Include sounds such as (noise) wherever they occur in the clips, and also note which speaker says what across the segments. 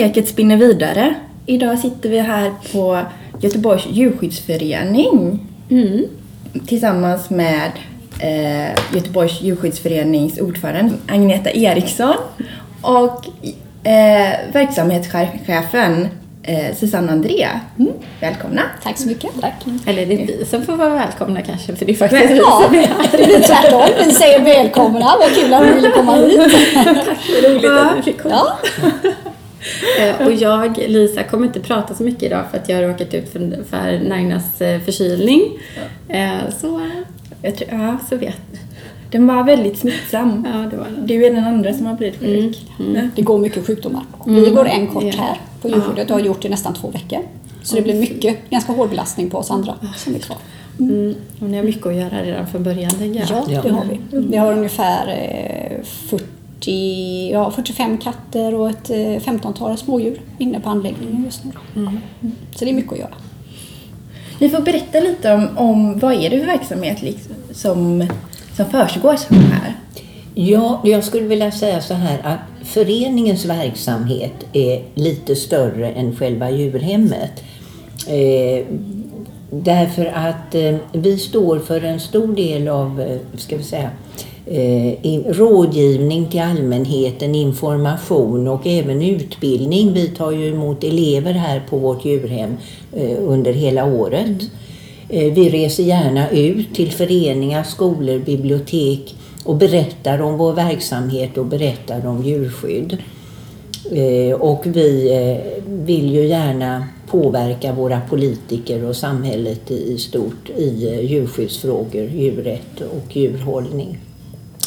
Speaker 1: Kattoteket spinner vidare. Idag sitter vi här på Göteborgs djurskyddsförening
Speaker 2: Mm.
Speaker 1: tillsammans med eh, Göteborgs djurskyddsförenings ordförande Agneta Eriksson och eh, verksamhetschefen eh, Susanne André. Välkomna!
Speaker 3: Tack så mycket. Tack.
Speaker 2: Eller det är vi som får vara välkomna kanske, för det är faktiskt vi som är här. (laughs)
Speaker 3: det blir tvärtom. Vi säger välkomna. Vad kul att ni ville komma hit. (laughs)
Speaker 2: Är roligt att vi fick komma.
Speaker 3: Ja,
Speaker 2: Och jag, Lisa, kommer inte prata så mycket idag för att jag har råkat ut för, för Nagnas eh, förkylning. Eh, Så,
Speaker 1: Jag tror, ja,
Speaker 2: så vet
Speaker 1: den var väldigt smittsam.
Speaker 2: Ja, det var den.
Speaker 1: Du är den andra som har blivit sjuk.
Speaker 3: det går mycket sjukdomar. Vi går en kort
Speaker 2: Ja.
Speaker 3: här på djurskyddet och har gjort det i nästan två veckor. Så det blir mycket, ganska hård belastning på oss andra som är kvar.
Speaker 2: Mm. Och ni har mycket att göra redan från början, tänker jag.
Speaker 3: Ja, det har vi. Vi har ungefär eh, 40, ja, 45 katter och ett eh, 15-tal smådjur inne på anläggningen just nu. Mm. Så det är mycket att göra.
Speaker 1: Ni får berätta lite om, om vad är det för verksamhet liksom, som, som försiggår så här?
Speaker 4: Ja, jag skulle vilja säga så här att föreningens verksamhet är lite större än själva djurhemmet. Eh, därför att eh, vi står för en stor del av, eh, ska vi säga, eh, Eh, rådgivning till allmänheten, information och även utbildning. Vi tar ju emot elever här på vårt djurhem eh, under hela året. Eh, vi reser gärna ut till föreningar, skolor, bibliotek och berättar om vår verksamhet och berättar om djurskydd. Och vi vill ju gärna påverka våra politiker och samhället i stort i djurskyddsfrågor, djurrätt och djurhållning.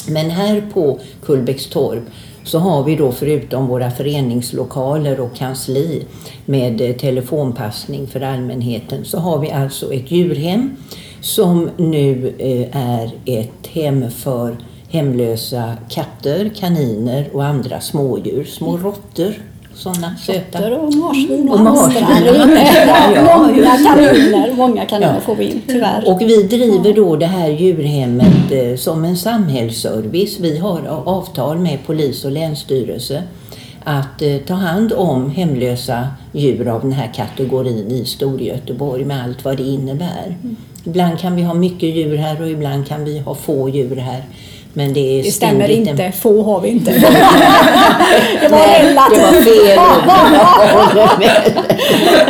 Speaker 4: Men här på Kullbäckstorp så har vi då förutom våra föreningslokaler och kansli med eh, telefonpassning för allmänheten så har vi alltså ett djurhem som nu eh, är ett hem för hemlösa katter, kaniner och andra smådjur, små råttor. Sådana söta.
Speaker 3: Och marsvin och
Speaker 4: Och marsvin. (laughs)
Speaker 3: hamstrar Många kaniner, många kaniner
Speaker 4: Ja.
Speaker 3: får vi in tyvärr.
Speaker 4: Och vi driver då det här djurhemmet eh, som en samhällsservice. Vi har avtal med polis och länsstyrelse att eh, ta hand om hemlösa djur av den här kategorin i Storgöteborg med allt vad det innebär. Ibland kan vi ha mycket djur här och ibland kan vi ha få djur här. Men det är
Speaker 3: Det stämmer
Speaker 4: ständigt en-
Speaker 3: inte, få har vi inte. (laughs) det var
Speaker 4: Nej, det
Speaker 3: relativt.
Speaker 4: var fel.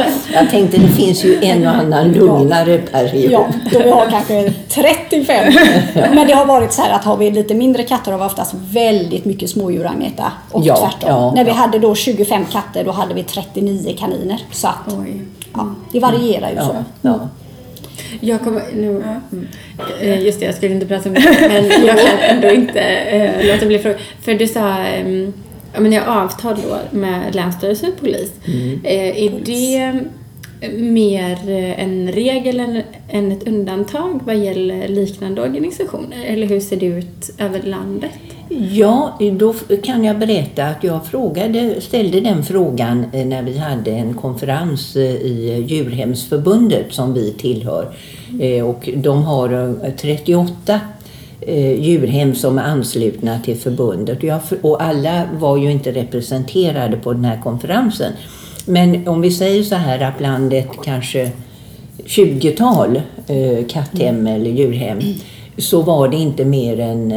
Speaker 4: (laughs) (laughs) Jag tänkte det finns ju en och annan lugnare period.
Speaker 3: Ja, då vi har kanske 35. Men det har varit så här att har vi lite mindre katter har vi oftast väldigt mycket smådjur Agneta. Och
Speaker 4: Ja,
Speaker 3: tvärtom.
Speaker 4: ja,
Speaker 3: När vi
Speaker 4: ja.
Speaker 3: hade då 25 katter då hade vi 39 kaniner. Så att,
Speaker 2: Oj.
Speaker 3: ja, det varierar ju så.
Speaker 4: Ja, ja.
Speaker 2: Jag kommer... Nu, mm. Eh, Just det, jag skulle inte prata om det, men (laughs) jag kan ändå inte eh, låta bli fråga. För du sa, eh, ja men jag avtal då med Länsstyrelsen och polis. Eh, är det mer en regel än, än ett undantag vad gäller liknande organisationer? Eller hur ser det ut över landet?
Speaker 4: Ja, då kan jag berätta att jag frågade, ställde den frågan eh, när vi hade en konferens eh, i Djurhemsförbundet som vi tillhör. Eh, och de har 38 djurhem som är anslutna till förbundet. Och, jag, och alla var ju inte representerade på den här konferensen. Men om vi säger så här att bland ett kanske 20-tal katthem eller djurhem så var det inte mer än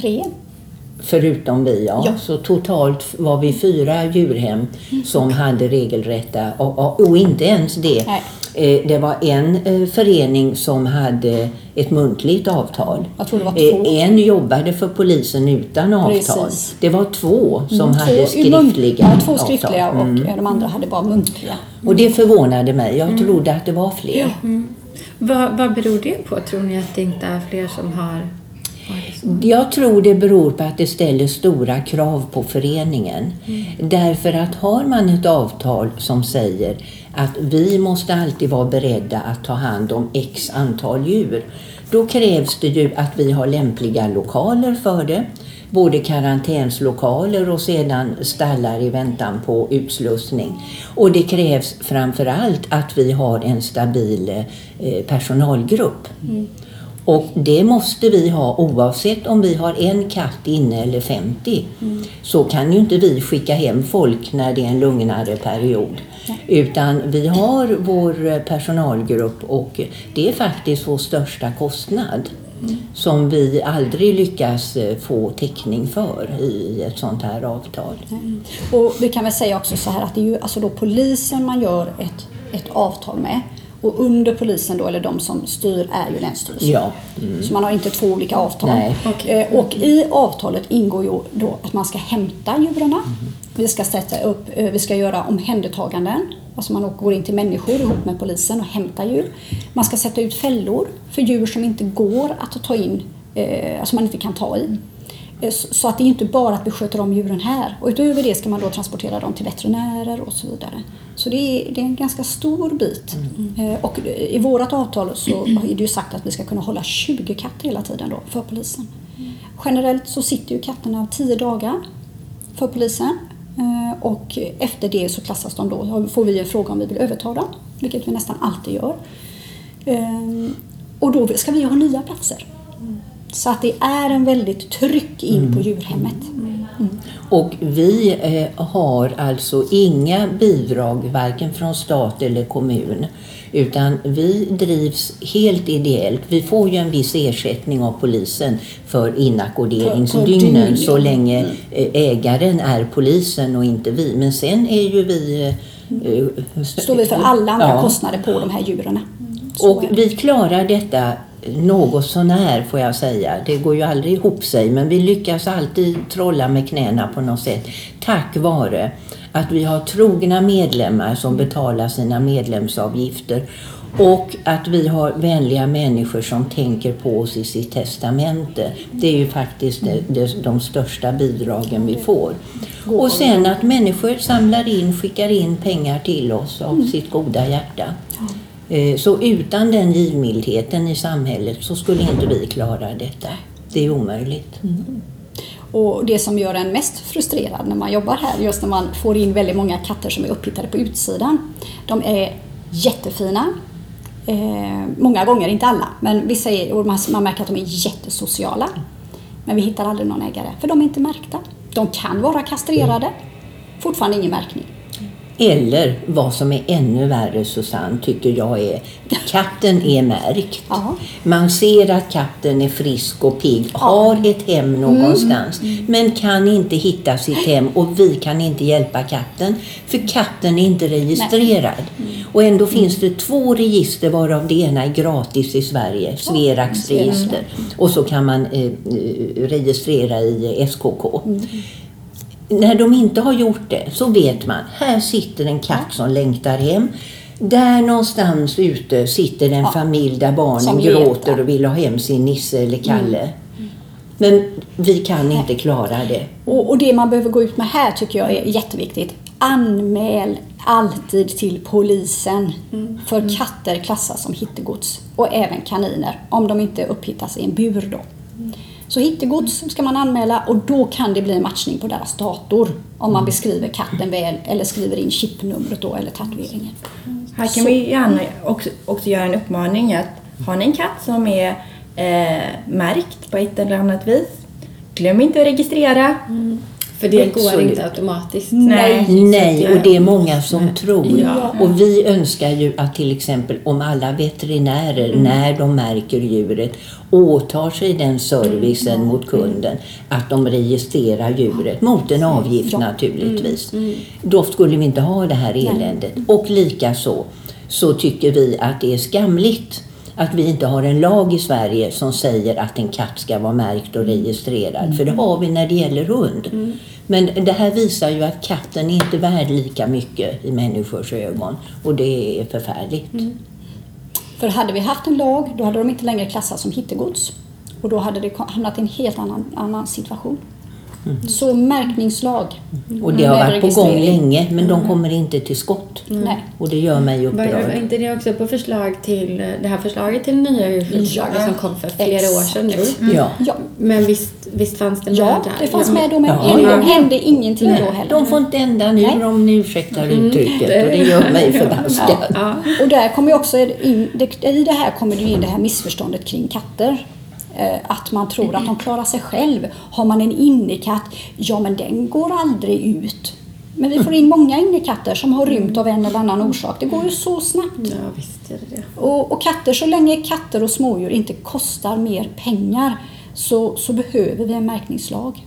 Speaker 3: Tre.
Speaker 4: Förutom vi, ja.
Speaker 3: Ja.
Speaker 4: Så totalt var vi fyra djurhem som hade regelrätta, och, och, och inte ens det.
Speaker 3: Nej.
Speaker 4: Eh, Det var en eh, förening som hade ett muntligt avtal.
Speaker 3: Jag tror det var
Speaker 4: Eh,
Speaker 3: två.
Speaker 4: En jobbade för polisen utan avtal.
Speaker 3: Precis.
Speaker 4: Det var två som
Speaker 3: Mm,
Speaker 4: hade
Speaker 3: två
Speaker 4: skriftliga
Speaker 3: Ja, två skriftliga
Speaker 4: avtal.
Speaker 3: och
Speaker 4: Mm.
Speaker 3: de andra hade bara muntliga.
Speaker 4: Och det förvånade mig. Jag trodde att det var fler.
Speaker 2: Vad, vad beror det på? Tror ni att det inte är fler som har?
Speaker 4: Jag tror det beror på att det ställer stora krav på föreningen. Därför att har man ett avtal som säger att vi måste alltid vara beredda att ta hand om x antal djur. Då krävs det ju att vi har lämpliga lokaler för det. Både karantänslokaler och sedan stallar i väntan på utslussning. Och det krävs framför allt att vi har en stabil eh, personalgrupp. Och det måste vi ha oavsett om vi har en katt inne eller 50. Så kan ju inte vi skicka hem folk när det är en lugnare period. Utan vi har vår personalgrupp och det är faktiskt vår största kostnad. Som vi aldrig lyckas eh, få täckning för i ett sånt här avtal.
Speaker 3: Och vi kan väl säga också så här att det är ju alltså då polisen man gör ett, ett avtal med. Och under polisen då, eller de som styr, är ju Länsstyrelsen.
Speaker 4: Ja.
Speaker 3: Så man har inte två olika avtal.
Speaker 4: Nej.
Speaker 3: Eh, Och i avtalet ingår ju då att man ska hämta djuren. Vi ska sätta upp, eh, vi ska göra omhändertaganden. Alltså man går in till människor ihop med polisen och hämtar djur. Man ska sätta ut fällor för djur som inte går att ta in, eh, alltså man inte kan ta i. Eh, så att det är inte bara att vi sköter om djuren här. Och utöver det ska man då transportera dem till veterinärer och så vidare. Så det är, det är en ganska stor bit. Eh, Och i vårt avtal så är det ju sagt att vi ska kunna hålla 20 katter hela tiden då för polisen. Generellt så sitter ju katterna 10 dagar för polisen. Eh, Och efter det så klassas de då, får vi en fråga om vi vill överta dem, vilket vi nästan alltid gör. Eh, Och då ska vi ha nya platser. Så att det är en väldigt tryck in på djurhemmet.
Speaker 4: Och vi eh, har alltså inga bidrag varken från stat eller kommun. Utan vi drivs helt ideellt. Vi får ju en viss ersättning av polisen för inackorderingsdygnen
Speaker 3: dygn,
Speaker 4: så länge eh, ägaren är polisen och inte vi. Men sen är ju vi... eh,
Speaker 3: Står vi för alla andra
Speaker 4: Ja.
Speaker 3: kostnader på de här djuren. Så
Speaker 4: Och vi klarar detta något sånär får jag säga. Det går ju aldrig ihop sig men vi lyckas alltid trolla med knäna på något sätt. Tack vare att vi har trogna medlemmar som betalar sina medlemsavgifter och att vi har vänliga människor som tänker på oss i sitt testamente. Det är ju faktiskt det, det, de största bidragen vi får. Och sen att människor samlar in, skickar in pengar till oss av sitt goda hjärta. Eh, så utan den givmildheten i samhället så skulle inte vi klara detta. Det är omöjligt. Mm.
Speaker 3: Och det som gör en mest frustrerad när man jobbar här, just när man får in väldigt många katter som är upphittade på utsidan. De är jättefina. Eh, många gånger, inte alla, men vissa är, och man, man märker att de är jättesociala. Men vi hittar aldrig någon ägare, för de är inte märkta. De kan vara kastrerade, fortfarande ingen märkning.
Speaker 4: Eller vad som är ännu värre Susanne, tycker jag är katten är märkt.
Speaker 3: Ja.
Speaker 4: Man ser att katten är frisk och pigg, har ett hem någonstans men kan inte hitta sitt hem och vi kan inte hjälpa katten för katten är inte registrerad. Och ändå finns det två register varav det ena är gratis i Sverige, Sverax register. Och så kan man eh, eh, registrera i SKK. När de inte har gjort det så vet man, här sitter en katt som längtar hem. Där någonstans ute sitter en familj där barnen
Speaker 3: Som
Speaker 4: gråter och vill ha hem sin Nisse eller Kalle. Men vi kan inte klara det.
Speaker 3: Och, och det man behöver gå ut med här tycker jag är jätteviktigt. Anmäl alltid till polisen. För katter klassas som hittegods. Och även kaniner. Om de inte upphittas i en bur då. Så hittegods ska man anmäla och då kan det bli en matchning på deras dator. Om man beskriver katten väl eller skriver in chipnumret då eller tatueringen.
Speaker 1: Här kan vi gärna också, också göra en uppmaning att har ni en katt som är eh, märkt på ett eller annat vis, glöm inte att registrera.
Speaker 2: För det går inte automatiskt.
Speaker 1: Nej.
Speaker 4: Nej, och det är många som tror.
Speaker 2: Ja.
Speaker 4: Och vi önskar ju att till exempel om alla veterinärer när de märker djuret åtar sig den servicen mot kunden att de registrerar djuret mot en avgift naturligtvis. Då skulle vi inte ha det här eländet. Och likaså så tycker vi att det är skamligt att vi inte har en lag i Sverige som säger att en katt ska vara märkt och registrerad. För det har vi när det gäller hund. Men det här visar ju att katten är inte värd lika mycket i människors ögon. Och det är förfärligt.
Speaker 3: För hade vi haft en lag då hade de inte längre klassats som hittegods. Och då hade det hamnat i en helt annan, annan situation. Så märkningslag.
Speaker 4: Och det har varit på gång länge men de kommer inte till skott.
Speaker 3: Nej.
Speaker 4: Och det gör mig
Speaker 2: Var, var
Speaker 4: upprörd.
Speaker 2: inte det också på förslag till det här förslaget till nya djurskyddslagen
Speaker 3: Ja.
Speaker 2: som kom för flera år sedan nu?
Speaker 4: Ja.
Speaker 3: Ja.
Speaker 2: Men visst visst fanns det med
Speaker 3: Ja,
Speaker 2: där?
Speaker 3: det fanns med då med.
Speaker 4: Ja, ja.
Speaker 3: hände ingenting då heller.
Speaker 4: De får inte ända nu
Speaker 3: Nej.
Speaker 4: om ni ursäktar uttrycket och det gör mig förbaskad. (laughs)
Speaker 2: Ja.
Speaker 3: Och där kommer också in, det, i det här kommer det ju in det här missförståndet kring katter. Eh, att man tror att de klarar sig själv. Har man en innekatt, ja men den går aldrig ut. Men vi får in många innekatter som har rymt av en eller annan orsak. Det går ju så snabbt.
Speaker 2: ja, visst är det det.
Speaker 3: Och, och katter, så länge katter och smådjur inte kostar mer pengar så, så behöver vi en märkningslag.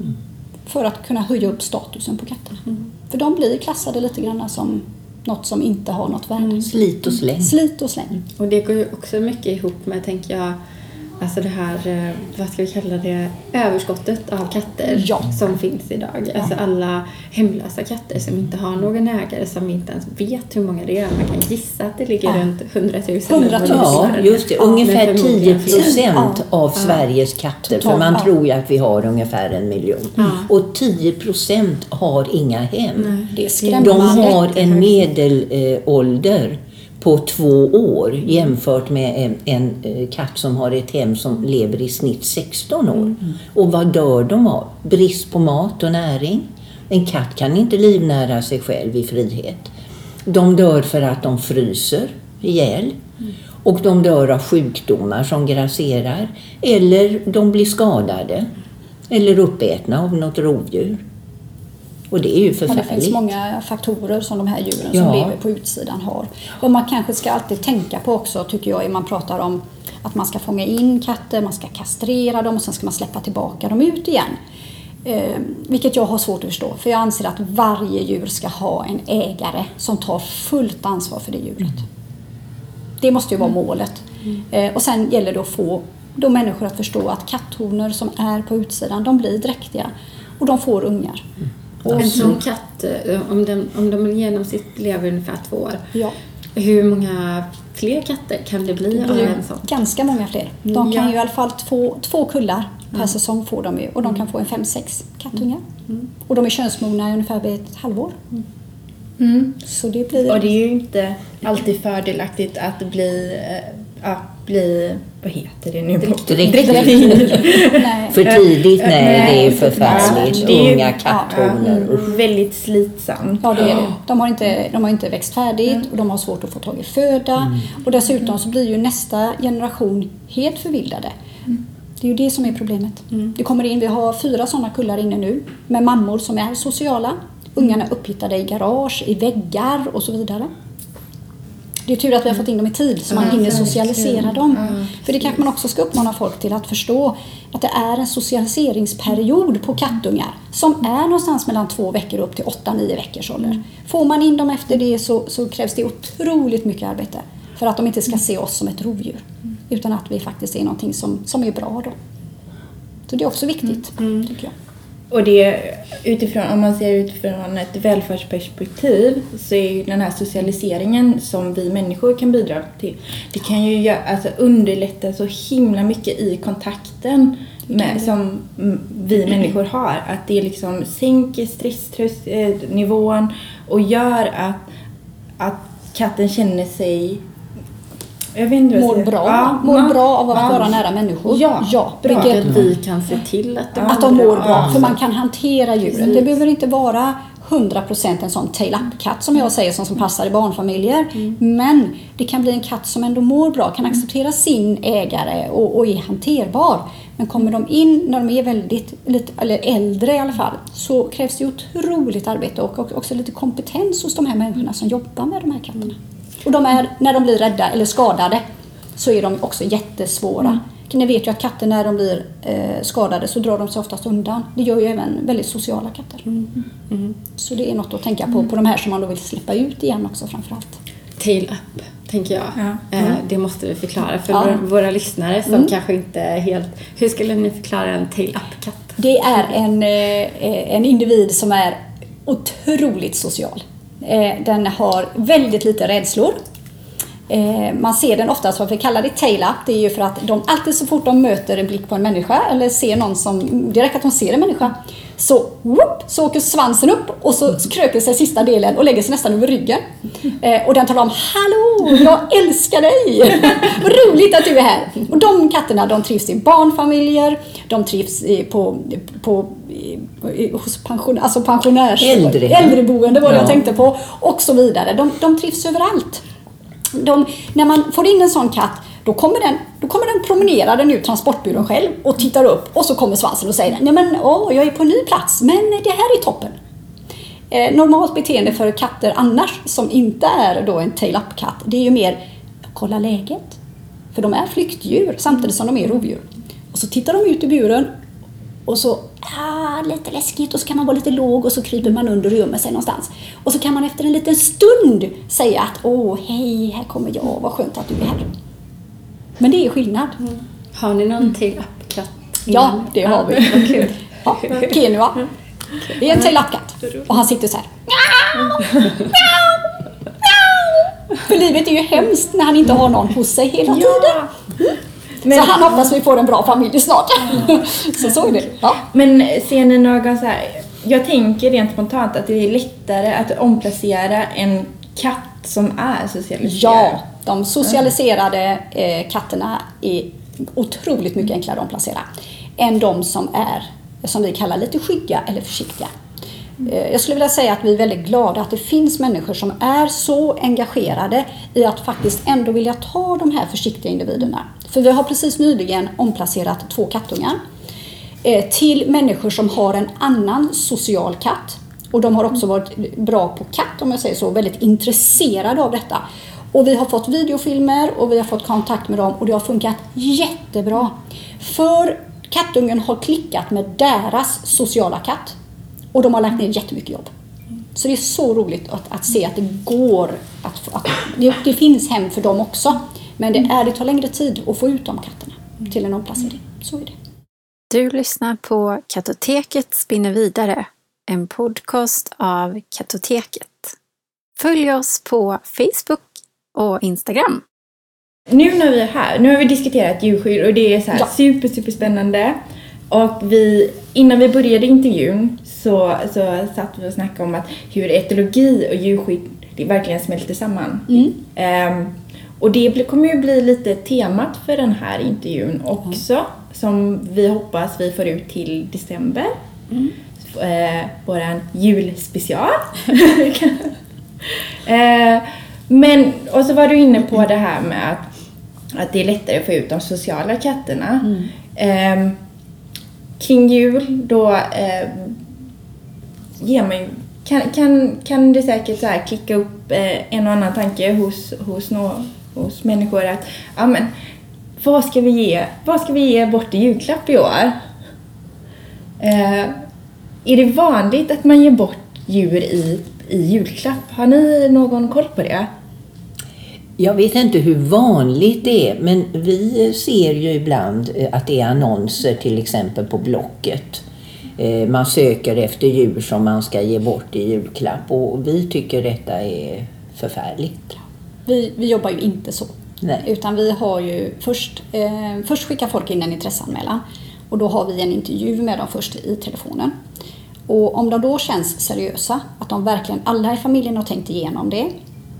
Speaker 3: För att kunna höja upp statusen på katterna. För de blir klassade lite grann som något som inte har något värde.
Speaker 4: Slit och släng.
Speaker 3: Slit och släng.
Speaker 2: Och det går ju också mycket ihop med, tänker jag, alltså det här, eh, vad ska vi kalla det, överskottet av katter
Speaker 3: Ja.
Speaker 2: som finns idag. Alltså alla hemlösa katter som inte har någon ägare, som inte ens vet hur många det är. Man kan gissa att det ligger
Speaker 3: Ja.
Speaker 2: runt 100 000.
Speaker 3: 100 000.
Speaker 4: Ja, just det. Ungefär
Speaker 2: men
Speaker 4: 10
Speaker 2: förmodligen fler.
Speaker 4: procent av Sveriges katter. För man tror ju att vi har ungefär en miljon. Och 10 procent har inga hem.
Speaker 3: Det är.
Speaker 4: De har en medelålder på två år jämfört med en, en eh, katt som har ett hem som lever i snitt 16 år. Och vad dör de av? Brist på mat och näring. En katt kan inte livnära sig själv i frihet. De dör för att de fryser ihjäl. Och de dör av sjukdomar som grasserar. Eller de blir skadade. Eller uppätna av något rovdjur. Och det är ju
Speaker 3: Ja, det
Speaker 4: förfärligt.
Speaker 3: finns många faktorer som de här djuren
Speaker 4: Ja.
Speaker 3: som lever på utsidan har. Och man kanske ska alltid tänka på också, tycker jag, när man pratar om att man ska fånga in katter, man ska kastrera dem och sen ska man släppa tillbaka dem ut igen. Eh, vilket jag har svårt att förstå, för jag anser att varje djur ska ha en ägare som tar fullt ansvar för det djuret. Det måste ju vara målet. Eh, och sen gäller det att få då människor att förstå att katthonor som är på utsidan, de blir dräktiga och de får ungar. Och
Speaker 2: En sån katt, eh, om de, om de genomsnitt lever ungefär två år,
Speaker 3: Ja.
Speaker 2: hur många fler katter kan det bli av en sån?
Speaker 3: Ganska många fler. De kan
Speaker 1: Ja.
Speaker 3: ju i alla fall två, två kullar per säsong får de ju och de kan få en fem, sex kattungar. Och de är könsmogna ungefär vid ett halvår.
Speaker 1: Mm.
Speaker 3: Så det blir...
Speaker 1: Och det är ju inte alltid fördelaktigt att bli, eh, ja, bli, vad heter det nu?
Speaker 4: Dräktig.
Speaker 3: Nej.
Speaker 4: För tidigt? Nej,
Speaker 1: Nej,
Speaker 4: det är
Speaker 1: för-
Speaker 4: förfärligt.
Speaker 1: Ja, det är ju-
Speaker 4: Unga katthonor. usch.
Speaker 1: Väldigt slitsamt.
Speaker 3: Ja, det är det. De har inte, de har inte växt färdigt och de har svårt att få tag i föda. Och dessutom så blir ju nästa generation helt förvildade. Det är ju det som är problemet. Det kommer in, vi har fyra sådana kullar inne nu med mammor som är sociala. Ungarna upphittade i garage, i väggar och så vidare. Det är tur att vi har fått in dem i tid så man
Speaker 1: Ja,
Speaker 3: hinner socialisera dem.
Speaker 1: Ja,
Speaker 3: För det kanske man också ska uppmana folk till att förstå att det är en socialiseringsperiod på kattungar som är någonstans mellan två veckor upp till åtta, nio veckors ålder. Får man in dem efter det så, så krävs det otroligt mycket arbete för att de inte ska se oss som ett rovdjur. Utan att vi faktiskt är någonting som, som är bra då. Så det är också viktigt, tycker jag.
Speaker 1: Och det, utifrån, om man ser utifrån ett välfärdsperspektiv så är ju den här socialiseringen som vi människor kan bidra till, det kan ju göra, alltså underlätta så himla mycket i kontakten med, som vi människor har. Att det liksom sänker stressnivån och gör att, att katten känner sig jag vet inte
Speaker 3: Mår bra,
Speaker 1: Ja,
Speaker 3: mår bra av att
Speaker 1: ja.
Speaker 3: vara nära människor.
Speaker 1: Ja,
Speaker 3: ja
Speaker 2: Att vi kan se till att de
Speaker 3: Att de mår bra, för man kan hantera djuret. Det behöver inte vara 100% en sån tail-up-katt som jag säger som, som passar i barnfamiljer. Men det kan bli en katt som ändå mår bra, kan acceptera sin ägare och, och är hanterbar. Men kommer de in när de är väldigt, lite, eller äldre i alla fall, så krävs det otroligt arbete och, och också lite kompetens hos de här människorna som jobbar med de här katterna. Och de är, när de blir rädda eller skadade så är de också jättesvåra. Ni vet ju att katter när de blir eh, skadade så drar de sig oftast undan. Det gör ju även väldigt sociala katter. Så det är något att tänka på, på de här som man då vill släppa ut igen också framförallt.
Speaker 2: tail up, tänker jag.
Speaker 1: Ja.
Speaker 2: Eh, Det måste vi förklara för
Speaker 3: Ja.
Speaker 2: våra, våra lyssnare som kanske inte är helt... Hur skulle ni förklara en tail up-katt?
Speaker 3: Det är en, eh, en individ som är otroligt social. Eh, den har väldigt lite rädslor. Eh, man ser den oftast, varför vi kallar det tail-up, det är ju för att de alltid så fort de möter en blick på en människa eller ser någon som, det räcker att de ser en människa, så, whoop, så åker svansen upp och så kröker sig sista delen och lägger sig nästan över ryggen. Eh, och den talar om Hallå, jag älskar dig! (laughs) Vad roligt att du är här! Och de katterna de trivs i barnfamiljer, de trivs i, på, på hos pension, alltså pensionärs...
Speaker 4: Äldre.
Speaker 3: Äldreboende var det
Speaker 4: Ja.
Speaker 3: jag tänkte på. Och så vidare. De, de trivs överallt. De, när man får in en sån katt då kommer den, då kommer den promenera den ut transportbyrån själv och tittar upp och så kommer svansen och säger Nej men åh, jag är på en ny plats men det här är toppen. Eh, normalt beteende för katter annars som inte är då en tail-up-katt det är ju mer kolla läget. För de är flyktdjur samtidigt som de är rovdjur. Och så tittar de ut i buren och så, ah, lite läskigt och så kan man vara lite låg och så kryper man under och gömmer sig någonstans. Och så kan man efter en liten stund säga att åh, hej, här kommer jag, vad skönt att du är här. Men det är skillnad.
Speaker 2: Har ni någon till appkatt?
Speaker 3: Ja, det har vi.
Speaker 2: Vad kul. (laughs)
Speaker 3: Ja, Kenua. Det är en tail-up-katt. Och han sitter så här. (laughs) För livet är ju hemskt när han inte har någon hos sig hela tiden.
Speaker 1: Men,
Speaker 3: Så han hoppas vi får en bra familj snart. (laughs) Så så är det. Ja.
Speaker 1: men ser ni någon så här, jag tänker rent spontant att det är lättare att omplacera en katt som är socialiserad.
Speaker 3: Ja, de socialiserade eh, katterna är otroligt mycket enklare att omplacera än de som är, som vi kallar lite skygga eller försiktiga. Eh, jag skulle vilja säga att vi är väldigt glada att det finns människor som är så engagerade i att faktiskt ändå vilja ta de här försiktiga individerna. För vi har precis nyligen omplacerat två kattungar eh, till människor som har en annan social katt. Och de har också varit bra på katt om jag säger så, väldigt intresserade av detta. Och vi har fått videofilmer och vi har fått kontakt med dem och det har funkat jättebra. För kattungen har klickat med deras sociala katt och de har lagt ner jättemycket jobb. Så det är så roligt att, att se att det går att, att det, det finns hem för dem också. Men det, är, det tar längre tid att få ut de katterna till en omplacering. Så är det.
Speaker 5: Du lyssnar på Katoteket spinner vidare, en podcast av Katoteket. Följ oss på Facebook och Instagram.
Speaker 1: Nu när vi är här, nu har vi diskuterat djurskydd och det är så här
Speaker 3: Ja.
Speaker 1: super, super spännande. Och vi, innan vi började intervjun så, så satt vi och snackade om att hur etologi och djurskydd det verkligen smälter samman. Ehm, och det kommer ju bli lite temat för den här intervjun också. Som vi hoppas vi får ut till december. Eh, våran julspecial. (laughs) eh, men, och så var du inne på det här med att, att det är lättare att få ut de sociala katterna. Eh, kring jul då eh, ger man ju, kan, kan, kan det säkert så klicka upp eh, en och annan tanke hos, hos, nå, hos människor att ja men vad ska vi ge, vad ska vi ge bort i julklapp i år? Eh, är det vanligt att man ger bort djur i, i julklapp? Har ni någon koll på det?
Speaker 4: Jag vet inte hur vanligt det är, men vi ser ju ibland eh, att det är annonser till exempel på Blocket. Eh, Man söker efter djur som man ska ge bort i julklapp och vi tycker detta är förfärligt.
Speaker 3: Vi, vi jobbar ju inte så.
Speaker 4: Nej.
Speaker 3: Utan vi har ju först, eh, först skickar folk in en intresseanmälan och då har vi en intervju med dem först i telefonen. Och om de då känns seriösa, att de verkligen, alla i familjen har tänkt igenom det,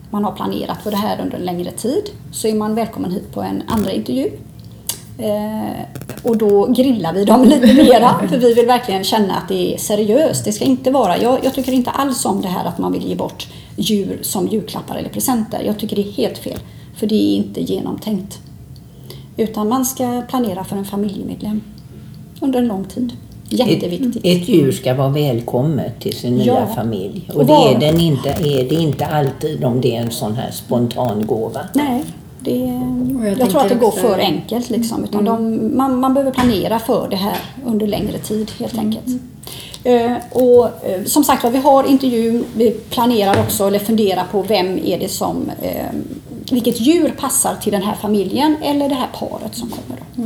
Speaker 3: man har planerat för det här under en längre tid, så är man välkommen hit på en andra intervju. Eh, och då grillar vi dem lite mera, (laughs) för vi vill verkligen känna att det är seriöst. Det ska inte vara, jag, jag tycker inte alls om det här att man vill ge bort djur som julklappar eller presenter. Jag tycker det är helt fel, för det är inte genomtänkt. Utan man ska planera för en familjemedlem under en lång tid. Jätteviktigt.
Speaker 4: Ett, ett djur ska vara välkommet till sin nya
Speaker 3: Ja.
Speaker 4: familj.
Speaker 3: Och
Speaker 4: Och det är, den inte, är det inte alltid om det är en sån här spontan gåva.
Speaker 3: Nej, det, jag,
Speaker 2: jag
Speaker 3: tror att det går för enkelt. Liksom, utan de, man, man behöver planera för det här under längre tid helt enkelt. Eh, och eh, som sagt vi har intervju, vi planerar också eller funderar på vem är det som, eh, vilket djur passar till den här familjen eller det här paret som kommer. Då.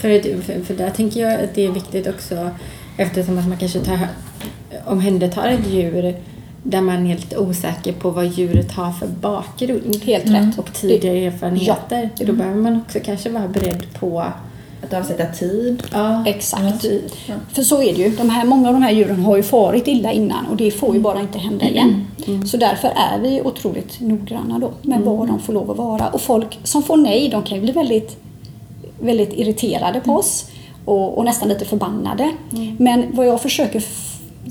Speaker 2: För, för, för där tänker jag att det är viktigt också eftersom att man kanske tar, omhändertar ett djur där man är lite osäker på vad djuret har för bakgrund
Speaker 3: Helt rätt.
Speaker 2: och tidigare erfarenheter.
Speaker 3: Ja.
Speaker 2: Då behöver man också kanske vara beredd på
Speaker 1: att avsätta tid.
Speaker 2: Ja.
Speaker 3: Exakt. För så är det ju. De här, många av de här djuren har ju farit illa innan och det får ju bara inte hända igen. Så därför är vi otroligt noggranna då med var de får lov att vara. Och folk som får nej, de kan ju bli väldigt, väldigt irriterade på oss och, och nästan lite förbannade. Men vad jag försöker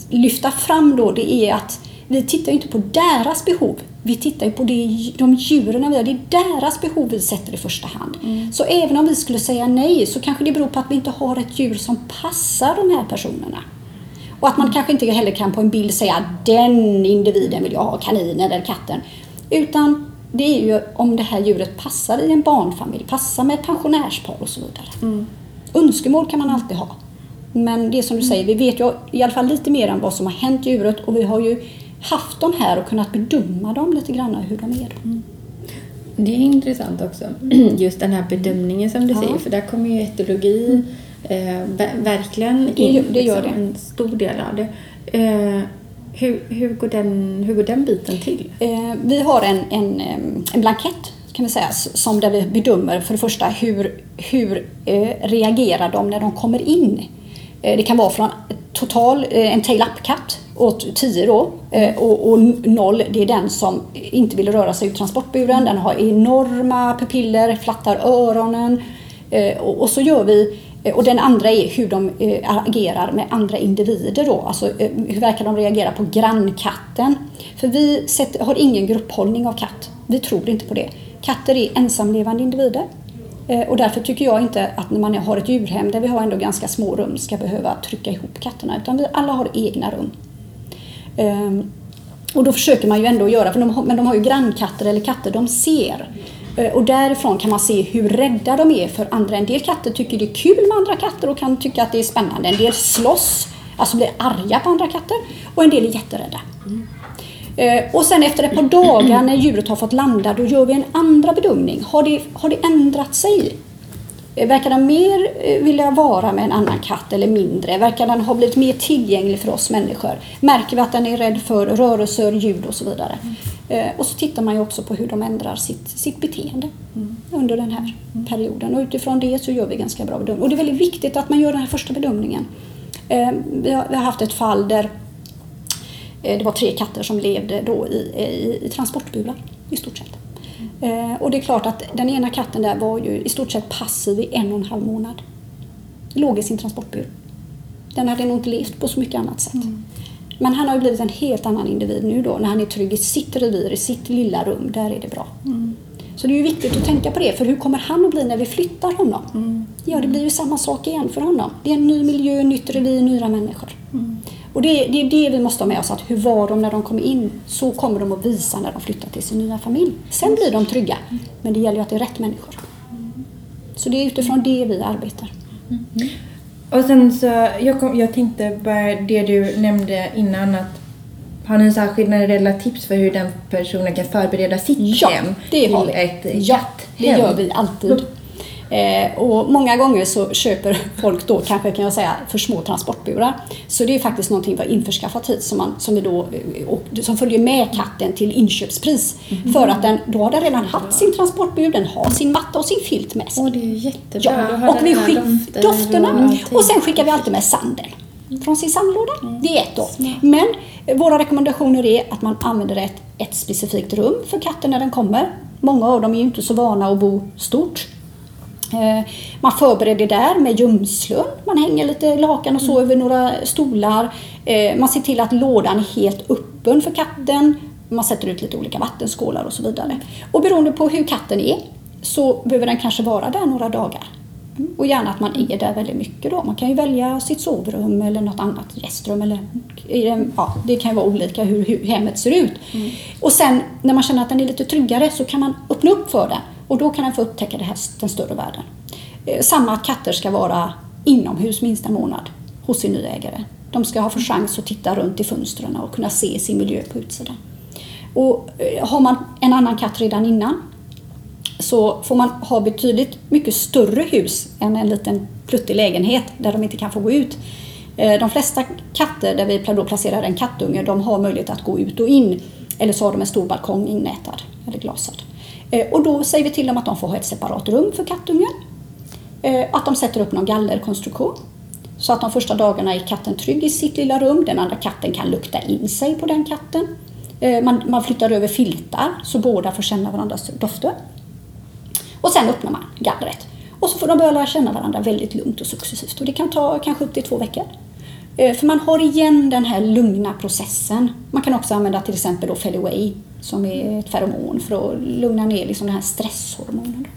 Speaker 3: lyfta fram då det är att vi tittar inte på deras behov. Vi tittar ju på det, de djuren vi har. Det är deras behov vi sätter i första hand. Så även om vi skulle säga nej så kanske det beror på att vi inte har ett djur som passar de här personerna. Och att man kanske inte heller kan på en bild säga den individen vill jag ha, kaninen eller katten. Utan det är ju om det här djuret passar i en barnfamilj, passar med pensionärspar och så vidare. Önskemål kan man alltid ha. Men det är som du säger, vi vet ju i alla fall lite mer än vad som har hänt djuret och vi har ju haft dem här och kunnat bedöma dem lite grann hur de är.
Speaker 2: Det är intressant också, (clears throat) just den här bedömningen som du
Speaker 3: Ja.
Speaker 2: säger, för där kommer ju etologi eh, ver- verkligen
Speaker 3: Det
Speaker 2: in,
Speaker 3: gör- det gör
Speaker 2: liksom, en stor del av det. Eh, hur, hur, går den, hur går den biten till?
Speaker 3: Eh, vi har en, en, en blankett kan vi säga, som där vi bedömer för det första hur, hur eh, reagerar de när de kommer in. Eh, det kan vara från total, eh, en tail-up-katt åt 10 då eh, och, och 0 det är den som inte vill röra sig ur transportburen. Den har enorma pupiller, flattar öronen eh, och, och så gör vi Eh, och den andra är hur de eh, agerar med andra individer då. Alltså eh, hur verkar de reagera på grannkatten? För vi har ingen grupphållning av katt. Vi tror inte på det. Katter är ensamlevande individer. Och därför tycker jag inte att när man har ett djurhem där vi har ändå ganska små rum ska behöva trycka ihop katterna. Utan vi alla har egna rum. Ehm, och då försöker man ju ändå göra, för de har, men de har ju grannkatter eller katter de ser. Eh, och därifrån kan man se hur rädda de är för andra. En del katter tycker det är kul med andra katter och kan tycka att det är spännande. En del slåss, alltså blir arga på andra katter. Och en del är jätterädda. Eh, och sen efter ett par dagar när djuret har fått landa, då gör vi en andra bedömning. Har det, har det ändrat sig? Eh, Verkar den mer eh, vilja vara med en annan katt eller mindre? Verkar den ha blivit mer tillgänglig för oss människor? Märker vi att den är rädd för rörelser, ljud och så vidare? Eh, Och så tittar man ju också på hur de ändrar sitt, sitt beteende under den här perioden. Och utifrån det så gör vi ganska bra bedömning. Och det är väldigt viktigt att man gör den här första bedömningen. Vi har, haft ett fall där Det var tre katter som levde då i, i, i transportburar i stort sett. Eh, och det är klart att den ena katten där var ju i stort sett passiv i en och en halv månad. Låg i sin transportbur. Den hade nog inte levt på så mycket annat sätt. Men han har ju blivit en helt annan individ nu då när han är trygg i sitt revir, i sitt lilla rum. Där är det bra. Så det är ju viktigt att tänka på det, för hur kommer han att bli när vi flyttar honom? Ja, det blir ju samma sak igen för honom. Det är en ny miljö, nytt revir, nya människor. Och det, det är det vi måste ha med oss, att hur var de när de kom in? Så kommer de att visa när de flyttar till sin nya familj. Sen blir de trygga, men det gäller ju att det är rätt människor. Så det är utifrån det vi arbetar.
Speaker 1: Och sen så, jag, kom, jag tänkte bara det du nämnde innan att har ni så här generella tips för hur den personen kan förbereda sitt
Speaker 3: Ja,
Speaker 1: hem
Speaker 3: det har vi.
Speaker 1: ett
Speaker 3: Ja, det gör vi alltid. Eh, och många gånger så köper folk då kanske kan jag säga för små transportburar. Så det är faktiskt någonting vi har införskaffat hit som, man, som, vi då, eh, och, som följer med katten till inköpspris. För att den, då har den redan haft sin transportbur, den har sin matta och sin filt med sig.
Speaker 2: Åh, det är ju jättebra.
Speaker 3: Ja, och vi
Speaker 2: här
Speaker 3: skick,
Speaker 2: dofter
Speaker 3: dofterna.
Speaker 2: allting.
Speaker 3: Och sen skickar vi alltid med sanden från sin sandlåda. Det är ett då. Men eh, våra rekommendationer är att man använder ett, ett specifikt rum för katten när den kommer. Många av dem är ju inte så vana att bo stort. Eh, Man förbereder där med gömslun. Man hänger lite lakan och så över några stolar. Eh, Man ser till att lådan är helt öppen för katten. Man sätter ut lite olika vattenskålar och så vidare. Och beroende på hur katten är så behöver den kanske vara där några dagar. Mm, Och gärna att man är där väldigt mycket då. Man kan ju välja sitt sovrum eller något annat gästrum. Eller, ja, det kan ju vara olika hur, hur hemmet ser ut. Och sen när man känner att den är lite tryggare så kan man öppna upp för den. Och då kan den få upptäcka det här, den större världen. Eh, samma att katter ska vara inomhus minst en månad hos sin nya ägare. De ska ha för chans att titta runt i fönstren och kunna se sin miljö på utsidan. Och eh, har man en annan katt redan innan så får man ha betydligt mycket större hus än en liten pluttig lägenhet där de inte kan få gå ut. Eh, de flesta katter där vi då placerar en kattunge de har möjlighet att gå ut och in eller så har de en stor balkong innätad eller glasad. Eh, och då säger vi till dem att de får ha ett separat rum för kattungen. Eh, att de sätter upp någon gallerkonstruktion. Så att de första dagarna är katten trygg i sitt lilla rum. Den andra katten kan lukta in sig på den katten. Eh, man, man flyttar över filtar så båda får känna varandras dofter. Och sen öppnar man gallret. Och så får de börja lära känna varandra väldigt lugnt och successivt. Och det kan ta kanske upp till två veckor. För man har igen den här lugna processen. Man kan också använda till exempel då Feliway som är ett feromon för att lugna ner liksom den här stresshormonen.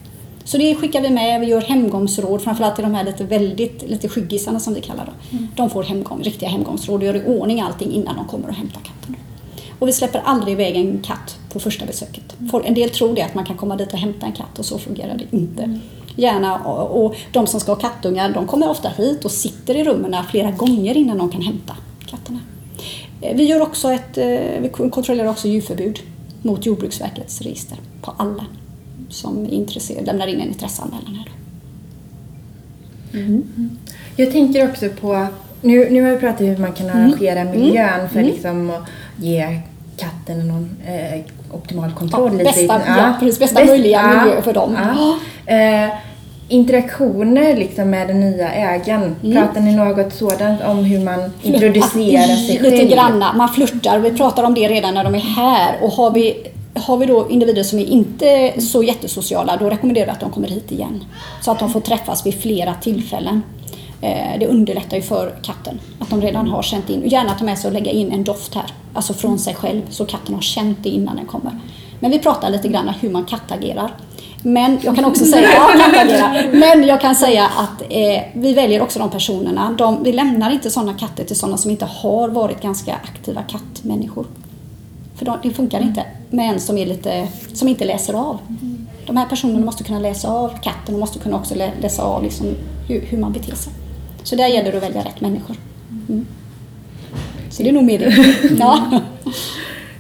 Speaker 3: Så det skickar vi med. Vi gör hemgångsråd, framförallt till de här lite, väldigt, lite skyggisarna som vi kallar dem. Mm. De får hemgång, riktiga hemgångsråd och gör i ordning allting innan de kommer och hämtar katten. Och vi släpper aldrig iväg en katt på första besöket. Mm. En del tror det att man kan komma dit och hämta en katt och så fungerar det inte. Mm. Gärna, och, och de som ska ha kattungar de kommer ofta hit och sitter i rummen flera gånger innan de kan hämta katterna. Eh, vi, gör också ett, eh, vi kontrollerar också djurförbud mot Jordbruksverkets register på alla som är intresserade, lämnar in en intresseanmälan här.
Speaker 1: Mm. Jag tänker också på, nu, nu har vi pratat om hur man kan mm. arrangera mm. miljön för mm. liksom att ge katten någon eh, optimal kontroll.
Speaker 3: Ja, bästa, ja, ja, precis, bästa Bäst, möjliga miljö för dem.
Speaker 1: Eh, interaktioner liksom med den nya ägaren. Mm. Pratar ni något sådant om hur man introducerar sig själv?
Speaker 3: Lite granna. Man flörtar. Vi pratar om det redan när de är här. Och har vi har vi då individer som är inte så jättesociala, då rekommenderar vi att de kommer hit igen. Så att de får träffas vid flera tillfällen. Eh, det underlättar ju för katten att de redan har känt in, gärna ta med sig och lägga in en doft här, alltså från sig själv, så katten har känt det innan den kommer. Men vi pratar lite grann hur man kattagerar. Men jag kan också säga, (laughs) ja, kattagera. Men jag kan säga att eh, vi väljer också de personerna. De, vi lämnar inte sådana katter till sådana som inte har varit ganska aktiva kattmänniskor. För de, det funkar inte med en som, är lite, som inte läser av. De här personerna måste kunna läsa av katten och måste kunna också läsa av liksom hur, hur man beter sig. Så där gäller det att välja rätt människor. Mm. Så det är nog mer det. (laughs) Ja.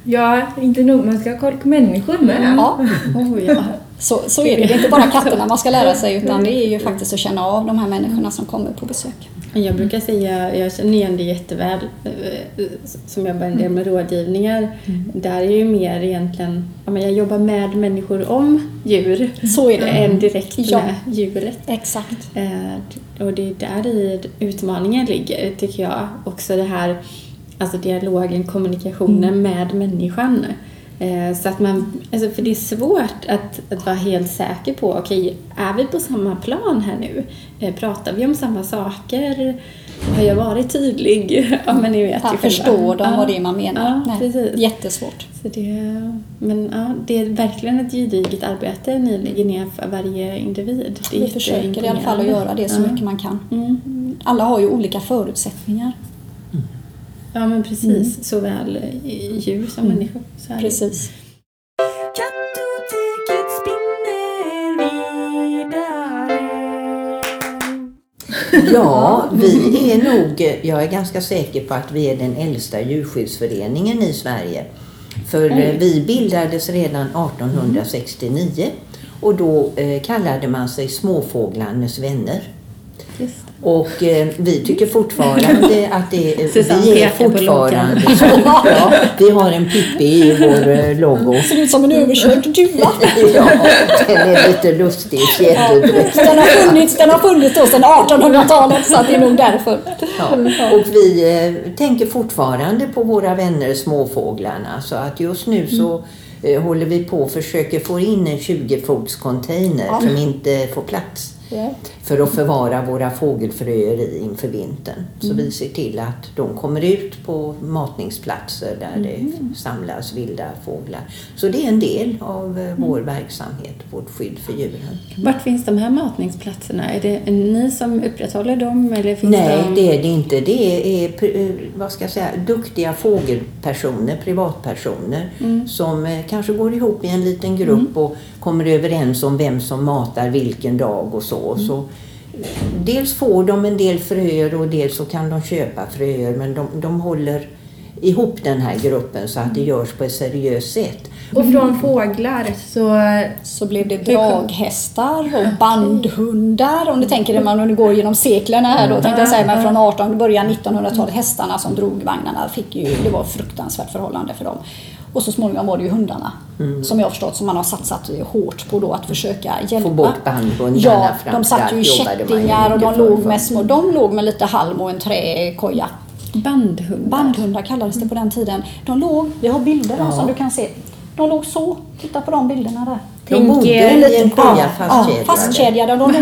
Speaker 1: ja, inte nog. Man ska ha koll på människor med.
Speaker 3: Ja. (laughs) Oh, ja. Så, så är det. Det är inte bara katterna man ska lära sig utan det är ju faktiskt att känna av de här människorna som kommer på besök.
Speaker 2: Jag brukar säga, jag känner igen det jätteväl, eh, som jag började med rådgivningar. Mm. Där är ju mer egentligen, jag jobbar med människor om djur.
Speaker 3: Så är det.
Speaker 2: Än direkt ja. med djuret.
Speaker 3: Exakt.
Speaker 2: Eh, och det är där i utmaningen ligger, tycker jag. Också det här, alltså dialogen, kommunikationen mm. med människan. Eh, så att man, alltså för det är svårt att, att vara helt säker på, okej, okay, är vi på samma plan här nu? Eh, pratar vi om samma saker? Har jag varit tydlig? (laughs)
Speaker 3: Ja, men ni vet ja, förstår de ja. vad det är man menar? Ja, Nej. Jättesvårt.
Speaker 2: Så det, men ja, det är verkligen ett gediget arbete ni lägger ner för varje individ.
Speaker 3: Det vi försöker i alla fall att göra det så mycket man kan. Mm. Alla har ju olika förutsättningar.
Speaker 2: Ja men precis, mm. såväl djur som mm. människor.
Speaker 3: Så precis.
Speaker 4: Ja, (laughs) vi är nog, jag är ganska säker på att vi är den äldsta djurskyddsföreningen i Sverige. För mm. vi bildades redan 1869 och då eh, kallade man sig Småfåglarnas vänner. Och eh, vi tycker fortfarande att det, (laughs) vi är fortfarande (laughs) ja, Vi har en Pippi i vår eh, logo.
Speaker 3: Ser ut som en överkörd duva. (laughs)
Speaker 4: ja, den är lite lustig. Jättedräkt.
Speaker 3: Den har funnits, den har funnits då sedan 1800-talet så det är nog därför.
Speaker 4: Ja, och vi eh, tänker fortfarande på våra vänner småfåglarna så att just nu så eh, håller vi på och försöker få in en 20-fots container ja. som inte får plats. För att förvara våra fågelfröer i inför vintern. Så mm. vi ser till att de kommer ut på matningsplatser där mm. det samlas vilda fåglar. Så det är en del av eh, vår mm. verksamhet, vårt skydd för djuren.
Speaker 2: Vart finns de här matningsplatserna? Är det ni som upprätthåller dem? Eller finns
Speaker 4: Nej,
Speaker 2: de...
Speaker 4: det är det inte. Det är eh, vad ska jag säga, duktiga fågelpersoner, privatpersoner mm. som eh, kanske går ihop i en liten grupp mm. och kommer överens om vem som matar vilken dag och så. Mm. så dels får de en del fröer och dels så kan de köpa fröer men de, de håller ihop den här gruppen så att det görs på ett seriöst sätt.
Speaker 1: Och från fåglar så...
Speaker 3: Så blev det draghästar och bandhundar. Om du tänker dig, om du går genom seklerna här då, tänkte jag säga, men från 18, början 1900-talet, hästarna som drog vagnarna fick ju, det var fruktansvärt förhållande för dem. Och så småningom var det ju hundarna, som jag har förstått, som man har satsat hårt på då att försöka hjälpa.
Speaker 4: Få bort bandhundarna
Speaker 3: Ja, de satt ju i kättingar och de låg med små, de låg med lite halm och en träkoja.
Speaker 2: Bandhundar.
Speaker 3: Bandhundar kallades det på den tiden. De låg, vi har bilder
Speaker 4: Ja.
Speaker 3: som du kan se. De låg så, titta på de bilderna där.
Speaker 4: De bodde i en
Speaker 3: Ja,
Speaker 4: koja
Speaker 3: ja,
Speaker 4: fastkedjade.
Speaker 3: De låg,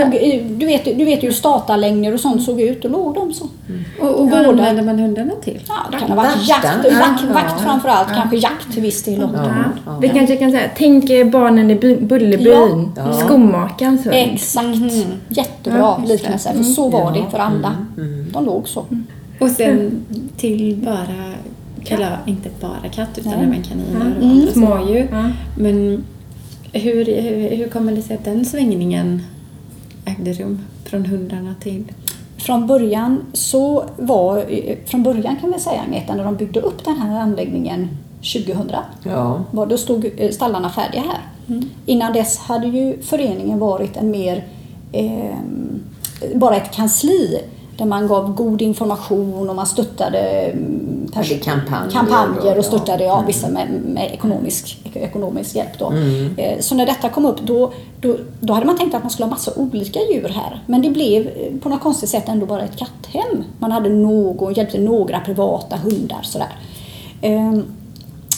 Speaker 3: du, vet, du vet ju hur statarlängder och sånt såg ut. Då låg de så.
Speaker 2: Och, och vad
Speaker 3: Gårdar.
Speaker 2: använder man hundarna till?
Speaker 3: Ja, det kan ha varit jakt, vakt,
Speaker 4: Ja.
Speaker 3: vakt framförallt. Kanske jakt till viss del.
Speaker 1: Ja. Vi kanske kan säga, tänk barnen i By- Bullerbyn.
Speaker 4: Ja.
Speaker 1: Skomakarens hund.
Speaker 3: Exakt. Jättebra
Speaker 1: Ja,
Speaker 3: liknelse. För så var det för alla. De låg så.
Speaker 2: Och sen till bara, eller inte bara katt utan
Speaker 3: Nej.
Speaker 2: även kaniner och
Speaker 3: Mm.
Speaker 2: andra smådjur.
Speaker 1: Ja.
Speaker 2: Men hur, hur, hur kommer det sig att den svängningen ägde rum från hundarna till...
Speaker 3: Från början så var, från början kan vi säga Agneta, när de byggde upp den här anläggningen 2000
Speaker 4: Ja.
Speaker 3: var, då stod eh, stallarna färdiga här. Innan dess hade ju föreningen varit en mer, eh, bara ett kansli där man gav god information och man stöttade mm, pers-
Speaker 4: Hade kampanjer
Speaker 3: kampanjer
Speaker 4: och-
Speaker 3: stöttade ja,
Speaker 4: ja.
Speaker 3: vissa med, med ekonomisk, ekonomisk hjälp. Då.
Speaker 4: Mm.
Speaker 3: Eh, Så när detta kom upp då, då, då hade man tänkt att man skulle ha massa olika djur här. Men det blev eh, på något konstigt sätt ändå bara ett katthem. Man hade någon, hjälpte några privata hundar sådär. Ehm,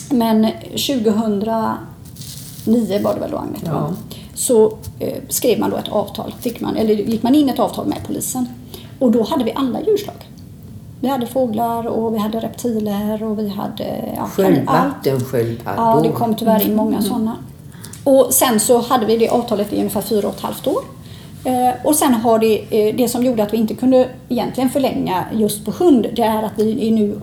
Speaker 3: Men 2009 var det väl då Agneta?
Speaker 4: Ja.
Speaker 3: Så eh, skrev man då ett avtal, fick man, eller gick man in ett avtal med polisen. Och då hade vi alla djurslag. Vi hade fåglar och vi hade reptiler och vi hade... Ja,
Speaker 4: Sköld,
Speaker 3: allt.
Speaker 4: vattensköldpaddor.
Speaker 3: Ja, det kom tyvärr in många sådana. Och sen så hade vi det avtalet i ungefär fyra och ett halvt år. Eh, och sen har det, eh, det som gjorde att vi inte kunde egentligen förlänga just på hund, det är att vi är nu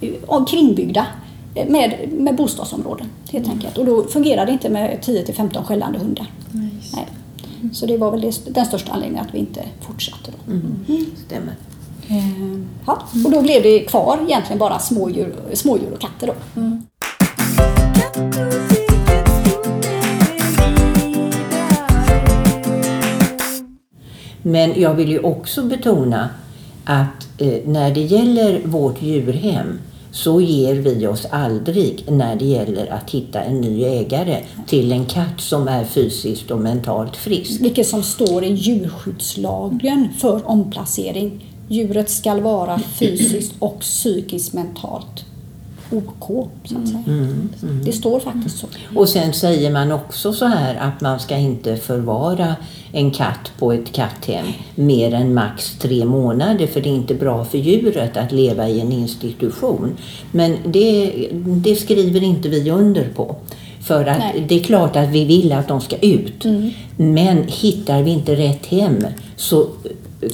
Speaker 3: eh, omkringbyggda eh, med, med bostadsområden helt enkelt. Och då fungerar det inte med 10 till 15 skällande hundar. Nej. Så det var väl det, den största anledningen att vi inte fortsatte. Då.
Speaker 4: Stämmer.
Speaker 3: Eh, ja. Och då blev det kvar egentligen bara smådjur, smådjur och katter. Då.
Speaker 4: Men jag vill ju också betona att eh, när det gäller vårt djurhem så ger vi oss aldrig när det gäller att hitta en ny ägare till en katt som är fysiskt och mentalt frisk.
Speaker 3: Vilket som står i djurskyddslagen för omplacering. Djuret ska vara fysiskt och psykiskt mentalt OK, så att säga. Det står faktiskt så.
Speaker 4: Och sen säger man också så här att man ska inte förvara en katt på ett katthem mer än max tre månader för det är inte bra för djuret att leva i en institution. Men det, det skriver inte vi under på. För att
Speaker 3: Nej.
Speaker 4: det är klart att vi vill att de ska ut. Men hittar vi inte rätt hem så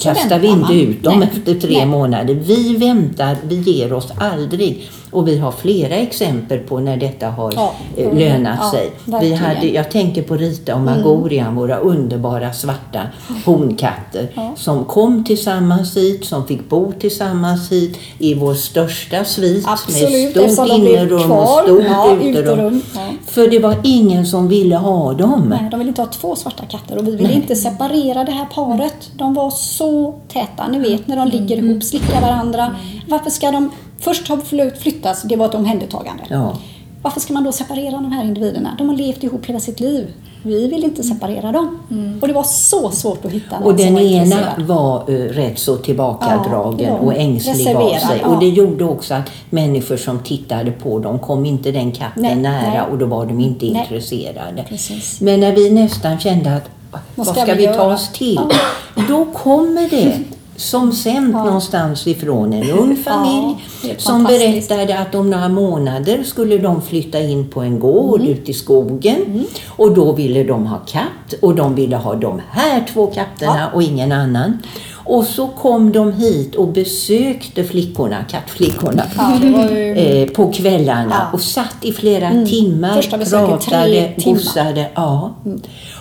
Speaker 4: kastar vi inte ut dem
Speaker 3: Nej.
Speaker 4: efter tre
Speaker 3: Nej.
Speaker 4: månader. Vi väntar, vi ger oss aldrig. Och vi har flera exempel på när detta har
Speaker 3: Ja,
Speaker 4: eh,
Speaker 3: mm.
Speaker 4: lönat
Speaker 3: Ja,
Speaker 4: sig. Vi
Speaker 3: verkligen. Mm.
Speaker 4: hade, jag tänker på Rita och Magorian, våra underbara svarta honkatter
Speaker 3: Ja.
Speaker 4: som kom tillsammans hit, som fick bo tillsammans hit i vår största svit
Speaker 3: Absolut,
Speaker 4: med stort innerum och stort
Speaker 3: Ja,
Speaker 4: uterum. För det var ingen som ville ha dem.
Speaker 3: Nej, de vill inte ha två svarta katter och vi vill inte separera det här paret. De var så täta, ni vet när de ligger ihop, slickar varandra. Varför ska de först ha fly- flyttats, det var ett omhändertagande.
Speaker 4: Ja.
Speaker 3: Varför ska man då separera de här individerna? De har levt ihop hela sitt liv. Vi vill inte separera dem. Och det var så svårt att hitta någon
Speaker 4: Och
Speaker 3: som
Speaker 4: den
Speaker 3: var
Speaker 4: ena var eh, rätt så tillbakadragen
Speaker 3: Ja,
Speaker 4: och ängslig av sig.
Speaker 3: ja.
Speaker 4: Och det gjorde också att människor som tittade på dem kom inte den katten
Speaker 3: Nej,
Speaker 4: nära
Speaker 3: nej.
Speaker 4: och då var de inte
Speaker 3: Nej.
Speaker 4: intresserade.
Speaker 3: Precis.
Speaker 4: Men när vi nästan kände att vad ska, vi, ta
Speaker 3: göra?
Speaker 4: oss till? Då kommer det (laughs) som sänt någonstans ifrån en ung familj
Speaker 3: är
Speaker 4: som berättade att om några månader skulle de flytta in på en gård
Speaker 3: Mm.
Speaker 4: ute i skogen och då ville de ha katt och de ville ha de här två katterna och ingen annan. Och så kom de hit och besökte flickorna, kattflickorna,
Speaker 3: Ja, ju... (laughs)
Speaker 4: eh, på kvällarna
Speaker 3: Ja.
Speaker 4: och satt i flera timmar,
Speaker 3: Första besöket,
Speaker 4: pratade, gossade. Ja.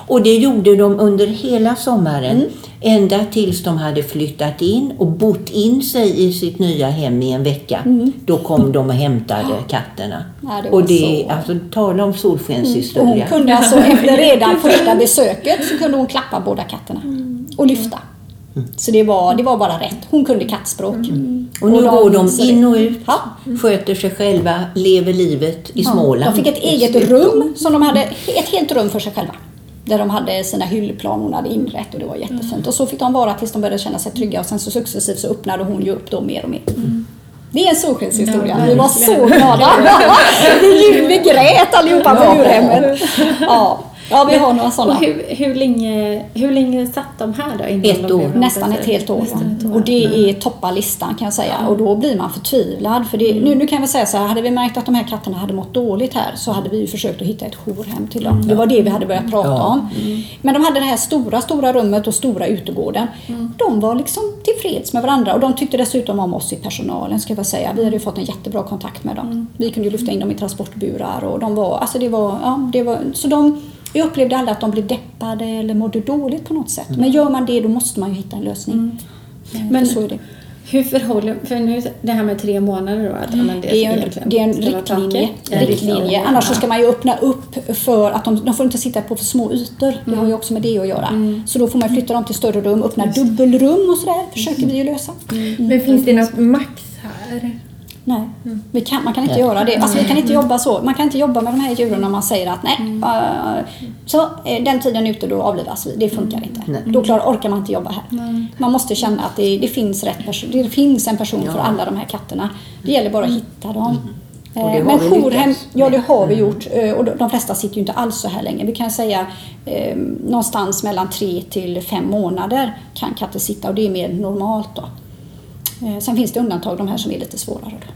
Speaker 4: Och det gjorde de under hela sommaren. Ända tills de hade flyttat in och bott in sig i sitt nya hem i en vecka. Då kom de och hämtade katterna.
Speaker 3: Ja, det
Speaker 4: och det,
Speaker 3: så-
Speaker 4: alltså tala om
Speaker 3: Och hon
Speaker 4: solskenshistoria.
Speaker 3: kunde alltså (laughs) efter redan första besöket så kunde hon klappa båda katterna och lyfta. Så det var, det var bara rätt. Hon kunde kattspråk.
Speaker 4: Och nu går de in och ut,
Speaker 3: Ja.
Speaker 4: sköter sig själva, lever livet i Småland.
Speaker 3: De fick ett eget rum som de hade, ett helt rum för sig själva. Där de hade sina hyllplan hon hade inrett och det var jättefint. Och så fick de vara tills de började känna sig trygga och sen så successivt så öppnade hon ju upp dem mer och mer. Det är en solskenshistoria. vi var så glada. (laughs) vi, vi grät allihopa på djurhemmet. Ja. Ja, vi har några
Speaker 2: Och
Speaker 3: sådana.
Speaker 2: hur, hur, länge, hur länge satt de här då? Innan
Speaker 4: Ett år.
Speaker 3: Nästan ett helt år. Och det är toppar listan kan jag säga. Och då blir man förtvivlad. För det, nu, nu kan jag väl säga så här, hade vi märkt att de här katterna hade mått dåligt här så hade vi ju försökt att hitta ett jourhem till dem. Det var det vi hade börjat prata
Speaker 4: Ja.
Speaker 3: om. Men de hade det här stora, stora rummet och stora utegården. De var liksom tillfreds med varandra och de tyckte dessutom om oss i personalen ska jag säga. Vi hade ju fått en jättebra kontakt med dem. Vi kunde ju lyfta in dem i transportburar och de var, alltså det var, ja, det var, så de jag upplevde aldrig att de blev deppade eller mådde dåligt på något sätt. Men gör man det då måste man ju hitta en lösning. Men
Speaker 2: Men-
Speaker 3: så är det.
Speaker 2: Hur förhåller, för nu det här med tre månader då, att, men det,
Speaker 3: är, en, det är en riktlinje. En riktlinje. Annars så ska man ju öppna upp för att de, de får inte sitta på för små ytor. Det har ju också med det att göra. Så då får man flytta dem till större rum, öppna dubbelrum och sådär. Försöker vi ju lösa.
Speaker 1: Men finns det något max här?
Speaker 3: Nej, vi kan, man kan inte göra det. Alltså, vi kan inte jobba så. Man kan inte jobba med de här djuren om man säger att nej, eh, så eh, den tiden är ute då avlivas vi. Det funkar inte. Då klarar, orkar man inte jobba här. Man måste känna att det, det, finns rätt person, det finns en person för alla de här katterna. Det gäller bara att hitta dem.
Speaker 4: Och det
Speaker 3: Eh, Men jourhem, ja det har vi gjort. Eh, Och de de flesta sitter ju inte alls så här länge. Vi kan säga eh, någonstans mellan tre till fem månader kan katter sitta och det är mer normalt då. Eh, Sen finns det undantag, de här som är lite svårare. Då.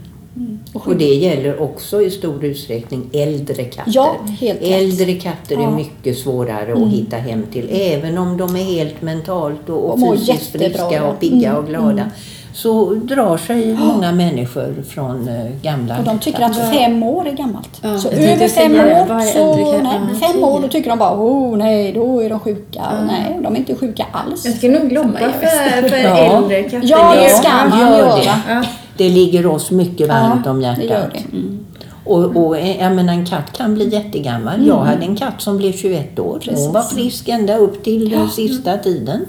Speaker 3: Och
Speaker 4: Och det gäller också i stor utsträckning äldre katter.
Speaker 3: Ja, helt.
Speaker 4: Äldre katter är
Speaker 3: Ja. Mm.
Speaker 4: mycket svårare att hitta hem till. Även om de är helt mentalt och, och fysiskt
Speaker 3: jättebra,
Speaker 4: friska och pigga
Speaker 3: Mm,
Speaker 4: och glada. Så drar sig många människor från eh, gamla
Speaker 3: Och de tycker att fem år är gammalt.
Speaker 2: Ja,
Speaker 3: så över fem år, så, nej,
Speaker 2: Ja,
Speaker 3: fem år då tycker de bara oh nej, då är de sjuka. Nej, de är inte sjuka alls.
Speaker 1: Jag ska nog lobba för, för (laughs)
Speaker 4: Ja.
Speaker 1: äldre katter.
Speaker 3: Ja, det
Speaker 1: är-
Speaker 3: ska man
Speaker 4: gör
Speaker 3: göra.
Speaker 4: det.
Speaker 1: Ja.
Speaker 4: Det ligger oss mycket varmt
Speaker 3: Ja,
Speaker 4: om
Speaker 3: det
Speaker 4: hjärtat.
Speaker 3: gör det. Mm.
Speaker 4: Och, och eh, jag menar, en katt kan bli jättegammal. Jag hade en katt som blev 21 år. Hon var frisk ända upp till den sista tiden.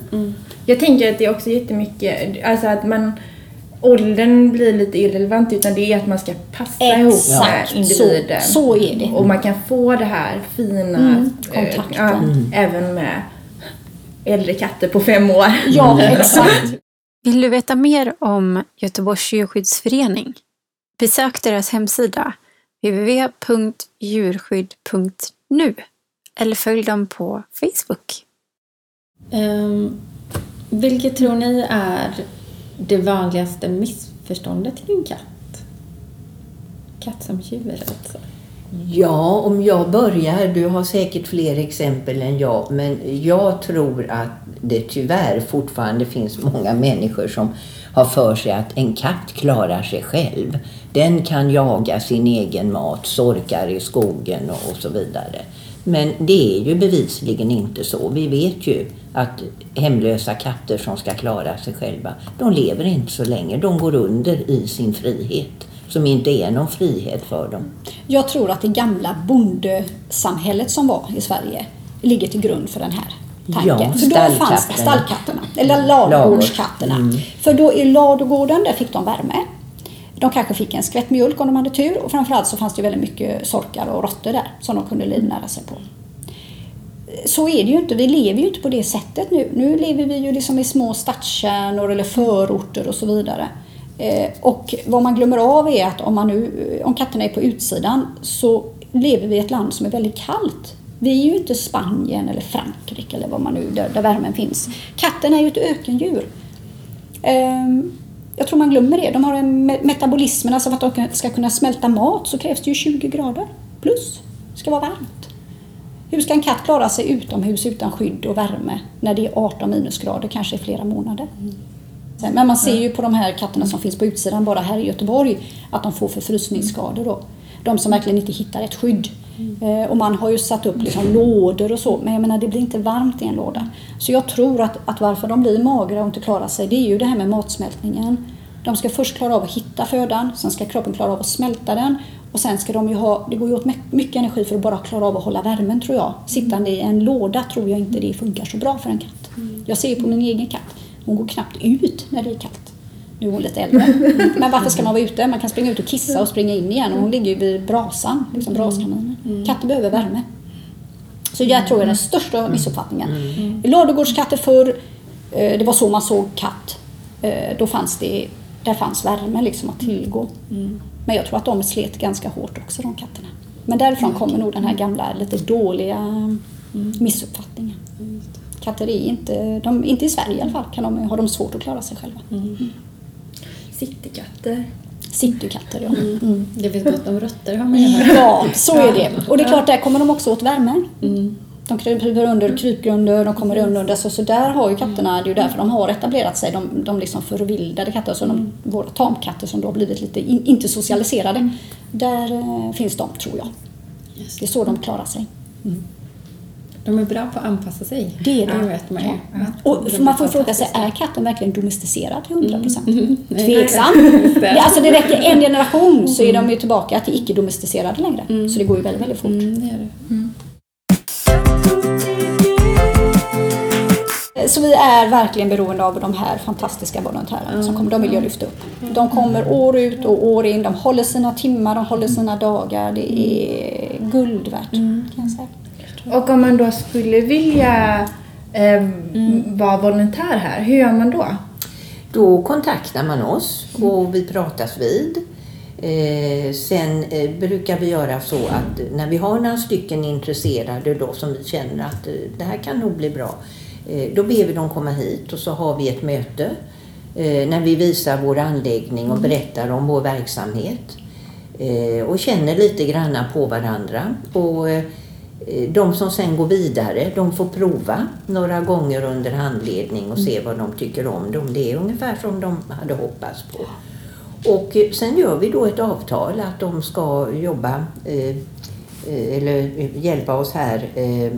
Speaker 1: Jag tänker att det är också jättemycket, alltså att man Åldern blir lite irrelevant utan det är att man ska passa ihop med
Speaker 3: Exakt, så,
Speaker 1: individen.
Speaker 3: så är det.
Speaker 1: Och man kan få det här fina
Speaker 3: Mm,
Speaker 1: eh,
Speaker 3: kontakten.
Speaker 1: ja, även med äldre katter på fem år.
Speaker 3: Ja, exakt.
Speaker 5: Vill du veta mer om Göteborgs djurskyddsförening? Besök deras hemsida www.djurskydd.nu eller följ dem på Facebook.
Speaker 2: Um, vilket tror ni är det vanligaste missförståndet kring katt? Katt som djur alltså.
Speaker 4: Ja, om jag börjar. Du har säkert fler exempel än jag. Men jag tror att det tyvärr fortfarande finns många människor som har för sig att en katt klarar sig själv. Den kan jaga sin egen mat, sorkar i skogen och, så vidare. Men det är ju bevisligen inte så. Vi vet ju att hemlösa katter som ska klara sig själva, de lever inte så länge. De går under i sin frihet, som inte är någon frihet för dem.
Speaker 3: Jag tror att det gamla bondesamhället som var i Sverige ligger till grund för den här tanken.
Speaker 4: Ja,
Speaker 3: för då fanns
Speaker 4: stallkatterna.
Speaker 3: eller ladugårdskatterna.
Speaker 4: Mm.
Speaker 3: För då i ladugården där fick de värme. De kanske fick en skvätt mjölk om de hade tur och framförallt så fanns det väldigt mycket sorkar och råttor där som de kunde livnära sig på. Så är det ju inte, vi lever ju inte på det sättet nu. Nu lever vi ju liksom i små stadskärnor eller förorter och så vidare. Eh, och vad man glömmer av är att om, man nu, om katterna är på utsidan så lever vi i ett land som är väldigt kallt. Vi är ju inte Spanien eller Frankrike eller vad man nu, där, där värmen finns. Katten är ju ett ökendjur. Ehm, jag tror man glömmer det. De har en me- metabolismen, alltså för att de ska kunna smälta mat så krävs det ju 20 grader plus. Det ska vara varmt. Hur ska en katt klara sig utomhus utan skydd och värme när det är 18 minusgrader kanske i flera månader? Men man ser ju på de här katterna som finns på utsidan bara här i Göteborg att de får förfrysningsskador då. De som verkligen inte hittar ett skydd. Mm. Och man har ju satt upp liksom lådor och så, men jag menar det blir inte varmt i en låda. Så jag tror att, att varför de blir magra och inte klarar sig, det är ju det här med matsmältningen. De ska först klara av att hitta födan, sen ska kroppen klara av att smälta den och sen ska de ju ha, det går ju åt mycket energi för att bara klara av att hålla värmen tror jag. Sittande i en låda tror jag inte det funkar så bra för en katt. Jag ser ju på min egen katt, hon går knappt ut när det är kallt. Nu är hon lite äldre. (laughs) Men varför ska man vara ute? Man kan springa ut och kissa och springa in igen och hon ligger ju vid brasan, liksom braskaminen. Katter behöver värme. Så jag tror jag är den största missuppfattningen. Ladugårdskatter förr, eh, det var så man såg katt. Eh, Då fanns det, där fanns värme liksom att tillgå. Men jag tror att de slet ganska hårt också de katterna. Men därifrån kommer nog den här gamla lite dåliga missuppfattningen. Katter är inte, de, inte i Sverige i alla fall, kan de, har de svårt att klara sig själva.
Speaker 1: Citykatter.
Speaker 3: Citykatter ja. Mm.
Speaker 2: Det finns gott om råttor har man ju hört.
Speaker 3: Ja, så är det. Och det är klart, där kommer de också åt värme. De kryper under krypgrunder, de kommer under. Så, så där har ju katterna, det är ju därför de har etablerat sig. De, de liksom förvildade katter, så de, våra tamkatter som då har blivit lite, in, inte socialiserade. Där eh, finns de, tror jag. Det är så de klarar sig.
Speaker 2: De är bra på att anpassa sig.
Speaker 3: Det är de.
Speaker 2: Det vet man ju.
Speaker 3: Och
Speaker 2: De
Speaker 3: man får fråga sig, är katten verkligen domesticerad till 100 procent?
Speaker 2: Nej.
Speaker 3: Tveksam.
Speaker 2: Just det.
Speaker 3: Alltså det räcker en generation så är de ju tillbaka till icke-domesticerade längre. Så det går ju väldigt, väldigt fort.
Speaker 2: Mm, det det.
Speaker 3: Så vi är verkligen beroende av de här fantastiska volontärerna som kommer. De vill jag lyfta upp. De kommer år ut och år in. De håller sina timmar, de håller sina dagar. Det är guld värt kan jag säga.
Speaker 1: Och om man då skulle vilja eh, vara volontär här, hur gör man då?
Speaker 4: Då kontaktar man oss och vi pratas vid. Eh, sen eh, brukar vi göra så att när vi har några stycken intresserade då som vi känner att eh, det här kan nog bli bra. Eh, då ber vi dem komma hit och så har vi ett möte eh, när vi visar vår anläggning och berättar om vår verksamhet. Eh, och känner lite granna på varandra. Och, Eh, de som sen går vidare, de får prova några gånger under handledning och se vad de tycker om dem. Det är ungefär som de hade hoppats på. Och eh, sen gör vi då ett avtal att de ska jobba eh, eh, eller hjälpa oss här eh,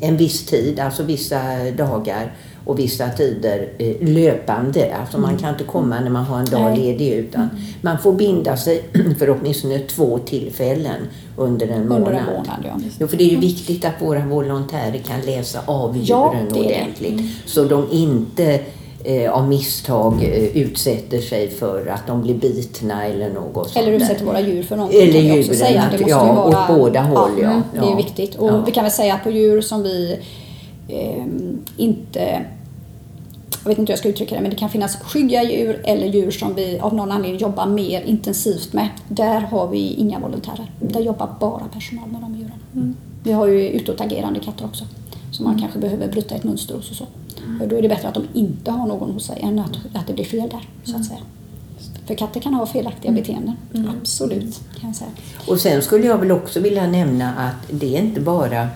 Speaker 4: en viss tid, alltså vissa dagar och vissa tider eh, löpande. Alltså man kan inte komma när man har en dag ledig utan man får binda sig (clears throat) för åtminstone två tillfällen under en månad.
Speaker 3: Under en månad, ja.
Speaker 4: Jo, för det är ju viktigt att våra volontärer kan läsa av
Speaker 3: Ja,
Speaker 4: djuren
Speaker 3: det det.
Speaker 4: ordentligt. Så de inte eh, av misstag eh, utsätter sig för att de blir bitna eller något
Speaker 3: Eller utsätter våra djur för någonting.
Speaker 4: Eller
Speaker 3: kan vi också
Speaker 4: djuren,
Speaker 3: säga. Det måste
Speaker 4: ja,
Speaker 3: ju vara,
Speaker 4: åt båda håll, ja.
Speaker 3: mm, Det är
Speaker 4: Ja.
Speaker 3: viktigt. Och
Speaker 4: Ja.
Speaker 3: vi kan väl säga att på djur som vi eh, inte jag vet inte hur jag ska uttrycka det, men det kan finnas skygga djur eller djur som vi av någon anledning jobbar mer intensivt med. Där har vi inga volontärer. Där jobbar bara personal med de djuren. Vi har ju utåtagerande katter också. Så man kanske behöver bryta ett mönster hos och så. Och då är det bättre att de inte har någon hos sig än att, att det blir fel där, så att säga. För katter kan ha felaktiga beteenden. Absolut, kan jag säga.
Speaker 4: Och sen skulle jag väl också vilja nämna att det är inte bara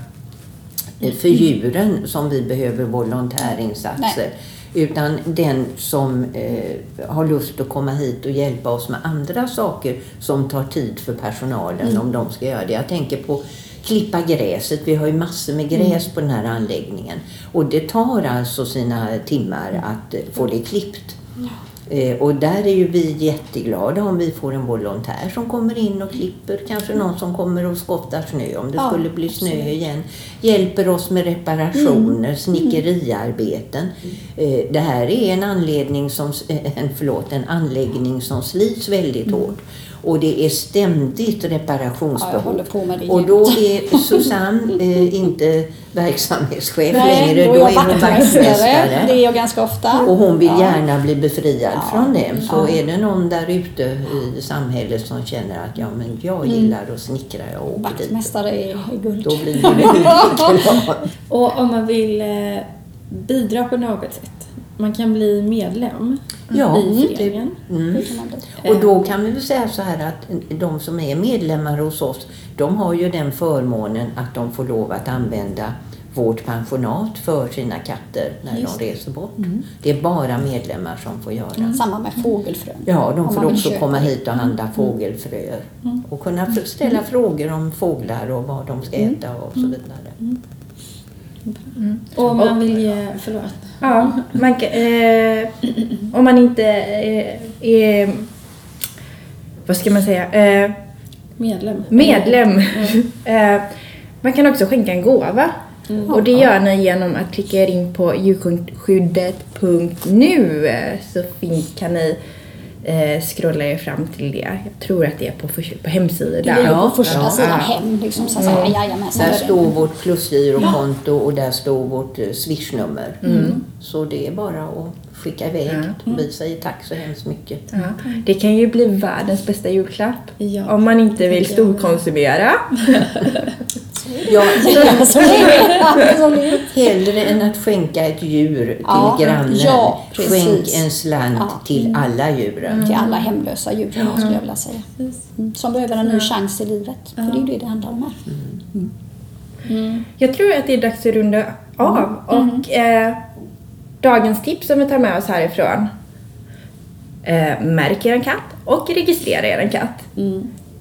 Speaker 4: eh, för djuren som vi behöver volontärinsatser. Utan den som eh, har lust att komma hit och hjälpa oss med andra saker som tar tid för personalen om de ska göra det. Jag tänker på klippa gräset. Vi har ju massor med gräs på den här anläggningen. Och det tar alltså sina timmar att få det klippt. Eh, och där är ju vi jätteglada om vi får en volontär som kommer in och klipper. Kanske någon som kommer och skottar snö om det
Speaker 3: Ja,
Speaker 4: skulle bli snö igen. Hjälper oss med reparationer, snickeriarbeten. Eh, det här är en, anledning som, eh, en, förlåt, en anläggning som slits väldigt hårt. Och det är ständigt
Speaker 3: Ja,
Speaker 4: reparationsbehov.
Speaker 3: det
Speaker 4: och då är (laughs) Susanne eh, inte verksamhetschef
Speaker 3: Nej,
Speaker 4: längre.
Speaker 3: då är jag vaktmästare. Det är jag ganska ofta.
Speaker 4: Och hon vill
Speaker 3: Ja.
Speaker 4: gärna bli befriad
Speaker 3: Ja.
Speaker 4: från det. Så
Speaker 3: Ja.
Speaker 4: är det någon där ute i samhället som känner att ja, men jag gillar att snickra och åker.
Speaker 3: Vaktmästare är är guld.
Speaker 4: Då blir det. (laughs)
Speaker 2: Och om man vill eh, bidra på något sätt. Man kan bli medlem
Speaker 4: Ja,
Speaker 2: i
Speaker 4: det-
Speaker 2: föreningen.
Speaker 4: Mm. Och då kan vi väl säga så här att de som är medlemmar hos oss, de har ju den förmånen att de får lov att använda vårt pensionat för sina katter när de reser bort. Det är bara medlemmar som får göra.
Speaker 3: Samma med fågelfrön.
Speaker 4: Ja, de får också
Speaker 3: köpa
Speaker 4: komma hit och handla fågelfröer. Och kunna ställa frågor om fåglar och vad de ska äta och så vidare.
Speaker 2: Och om man vill ge, förlåt.
Speaker 1: Ja, man, eh, om man inte eh, är, vad ska man säga, eh,
Speaker 2: Medlem.
Speaker 1: medlem. eh, man kan också skänka en gåva. Och det gör ni genom att klicka er in på djurskyddet.nu så fin, kan ni eh, scrolla er fram till det. Jag tror att det är på, för- på hemsidan.
Speaker 3: Det ligger
Speaker 4: Ja,
Speaker 3: på första
Speaker 4: ja.
Speaker 3: sidan hem. Liksom, så att säga. Jajamensan.
Speaker 4: Där står vårt plusgirokonto och där står vårt eh, swishnummer. Så det är bara att skicka iväg. Vi säger tack så hemskt mycket.
Speaker 1: Ja, det kan ju bli världens bästa julklapp.
Speaker 2: Ja.
Speaker 1: Om man inte vill storkonsumera. (laughs)
Speaker 4: Ja, (laughs) hellre än att skänka ett djur till
Speaker 3: Ja,
Speaker 4: grannen.
Speaker 3: ja, precis.
Speaker 4: Skänk en slant
Speaker 3: Ja.
Speaker 4: till alla djuren.
Speaker 3: Till alla hemlösa djur skulle jag vilja säga. Mm. Som behöver en ny chans i livet. För det är ju det det handlar om här.
Speaker 1: Jag tror att det är dags att runda av. Och eh, dagens tips som vi tar med oss härifrån. Eh, märk er katt och registrera er katt.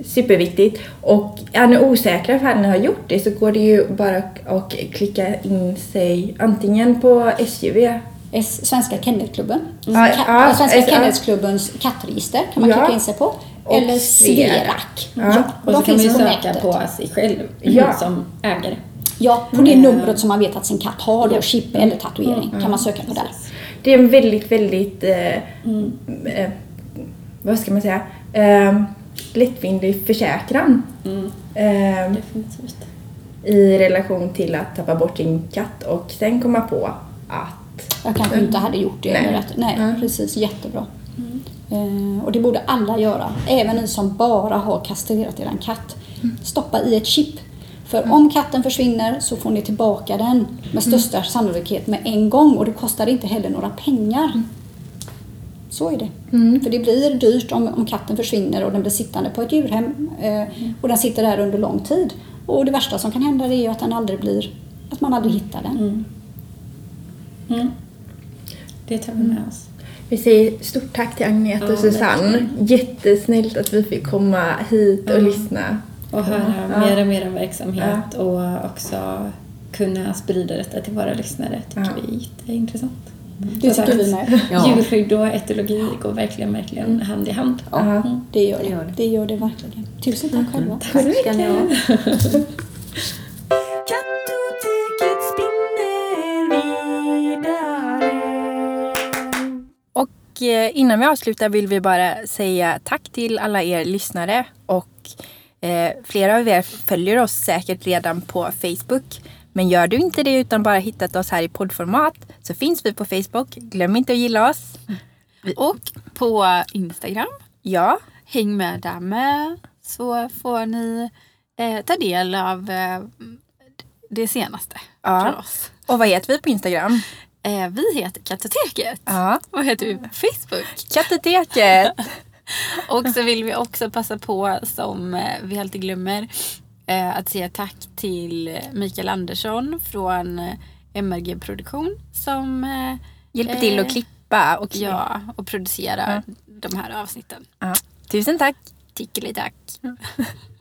Speaker 1: Superviktigt. Och är ni osäkra ifall ni har gjort det så går det ju bara att klicka in sig antingen på SUV.
Speaker 3: S- Svenska Kennelklubben.
Speaker 1: Ja, ja,
Speaker 3: Svenska
Speaker 1: ja.
Speaker 3: Kennelklubbens kattregister kan man
Speaker 1: Ja.
Speaker 3: klicka in sig på. Eller
Speaker 1: Sverak. Ja.
Speaker 3: Ja.
Speaker 2: Och så kan man ju
Speaker 3: på
Speaker 2: söka
Speaker 3: nätet.
Speaker 2: på sig själv
Speaker 1: Ja.
Speaker 2: som ägare.
Speaker 3: Ja, på det numret som man vet att sin katt har då,
Speaker 2: Ja.
Speaker 3: chip eller tatuering, kan man söka på där.
Speaker 1: Det är en väldigt, väldigt, eh, eh, vad ska man säga, eh, lättvindig försäkran. Eh,
Speaker 2: Definitivt.
Speaker 1: I relation till att tappa bort sin katt och sen komma på att
Speaker 3: Jag kanske inte hade gjort det.
Speaker 1: Nej.
Speaker 3: Nej, precis. Jättebra. Eh, och det borde alla göra. Även ni som bara har kastrerat er katt. Stoppa i ett chip. För om katten försvinner så får ni tillbaka den med största sannolikhet med en gång och det kostar inte heller några pengar. Så är det. För det blir dyrt om, om katten försvinner och den blir sittande på ett djurhem eh, och den sitter där under lång tid. Och det värsta som kan hända är ju att den aldrig blir, att man aldrig hittar den.
Speaker 2: Mm. Det tar vi med oss.
Speaker 1: vi säger stort tack till Agneta
Speaker 2: Ja,
Speaker 1: och Susanne.
Speaker 2: verkligen.
Speaker 1: Jättesnällt att vi fick komma hit och lyssna.
Speaker 2: Och höra
Speaker 1: Ja.
Speaker 2: mer och mer om verksamhet och också kunna sprida detta till våra lyssnare tycker
Speaker 1: Ja.
Speaker 2: vi är jätteintressant.
Speaker 3: Det tycker vi med.
Speaker 4: Ja.
Speaker 2: Djurskydd och etologi går verkligen, verkligen hand i hand.
Speaker 1: Ja.
Speaker 3: Det gör
Speaker 4: Det
Speaker 3: det.
Speaker 4: gör det.
Speaker 3: Det gör det verkligen. Tusen tack själva.
Speaker 4: Tack ha. (laughs)
Speaker 6: Kattoteket spinner vidare.
Speaker 1: Och eh, innan vi avslutar vill vi bara säga tack till alla er lyssnare och eh, flera av er följer oss säkert redan på Facebook. Men gör du inte det utan bara hittat oss här i poddformat så finns vi på Facebook. Glöm inte att gilla oss.
Speaker 5: Och på Instagram,
Speaker 1: Ja,
Speaker 5: häng med där med så får ni eh, ta del av eh, det senaste
Speaker 1: Ja.
Speaker 5: från oss.
Speaker 1: och vad heter vi på Instagram?
Speaker 5: Eh, vi heter Kattoteket.
Speaker 1: Ja,
Speaker 5: Vad heter vi på Facebook?
Speaker 1: Kattoteket. (laughs)
Speaker 5: Och så vill vi också passa på, som eh, vi alltid glömmer, eh, att säga tack till Mikael Andersson från eh, MRG Produktion som eh,
Speaker 1: Hjälper till att klippa och
Speaker 5: ja, och producerar de här avsnitten.
Speaker 1: Ja. Tusen tack.
Speaker 5: Tickeli tack. (laughs)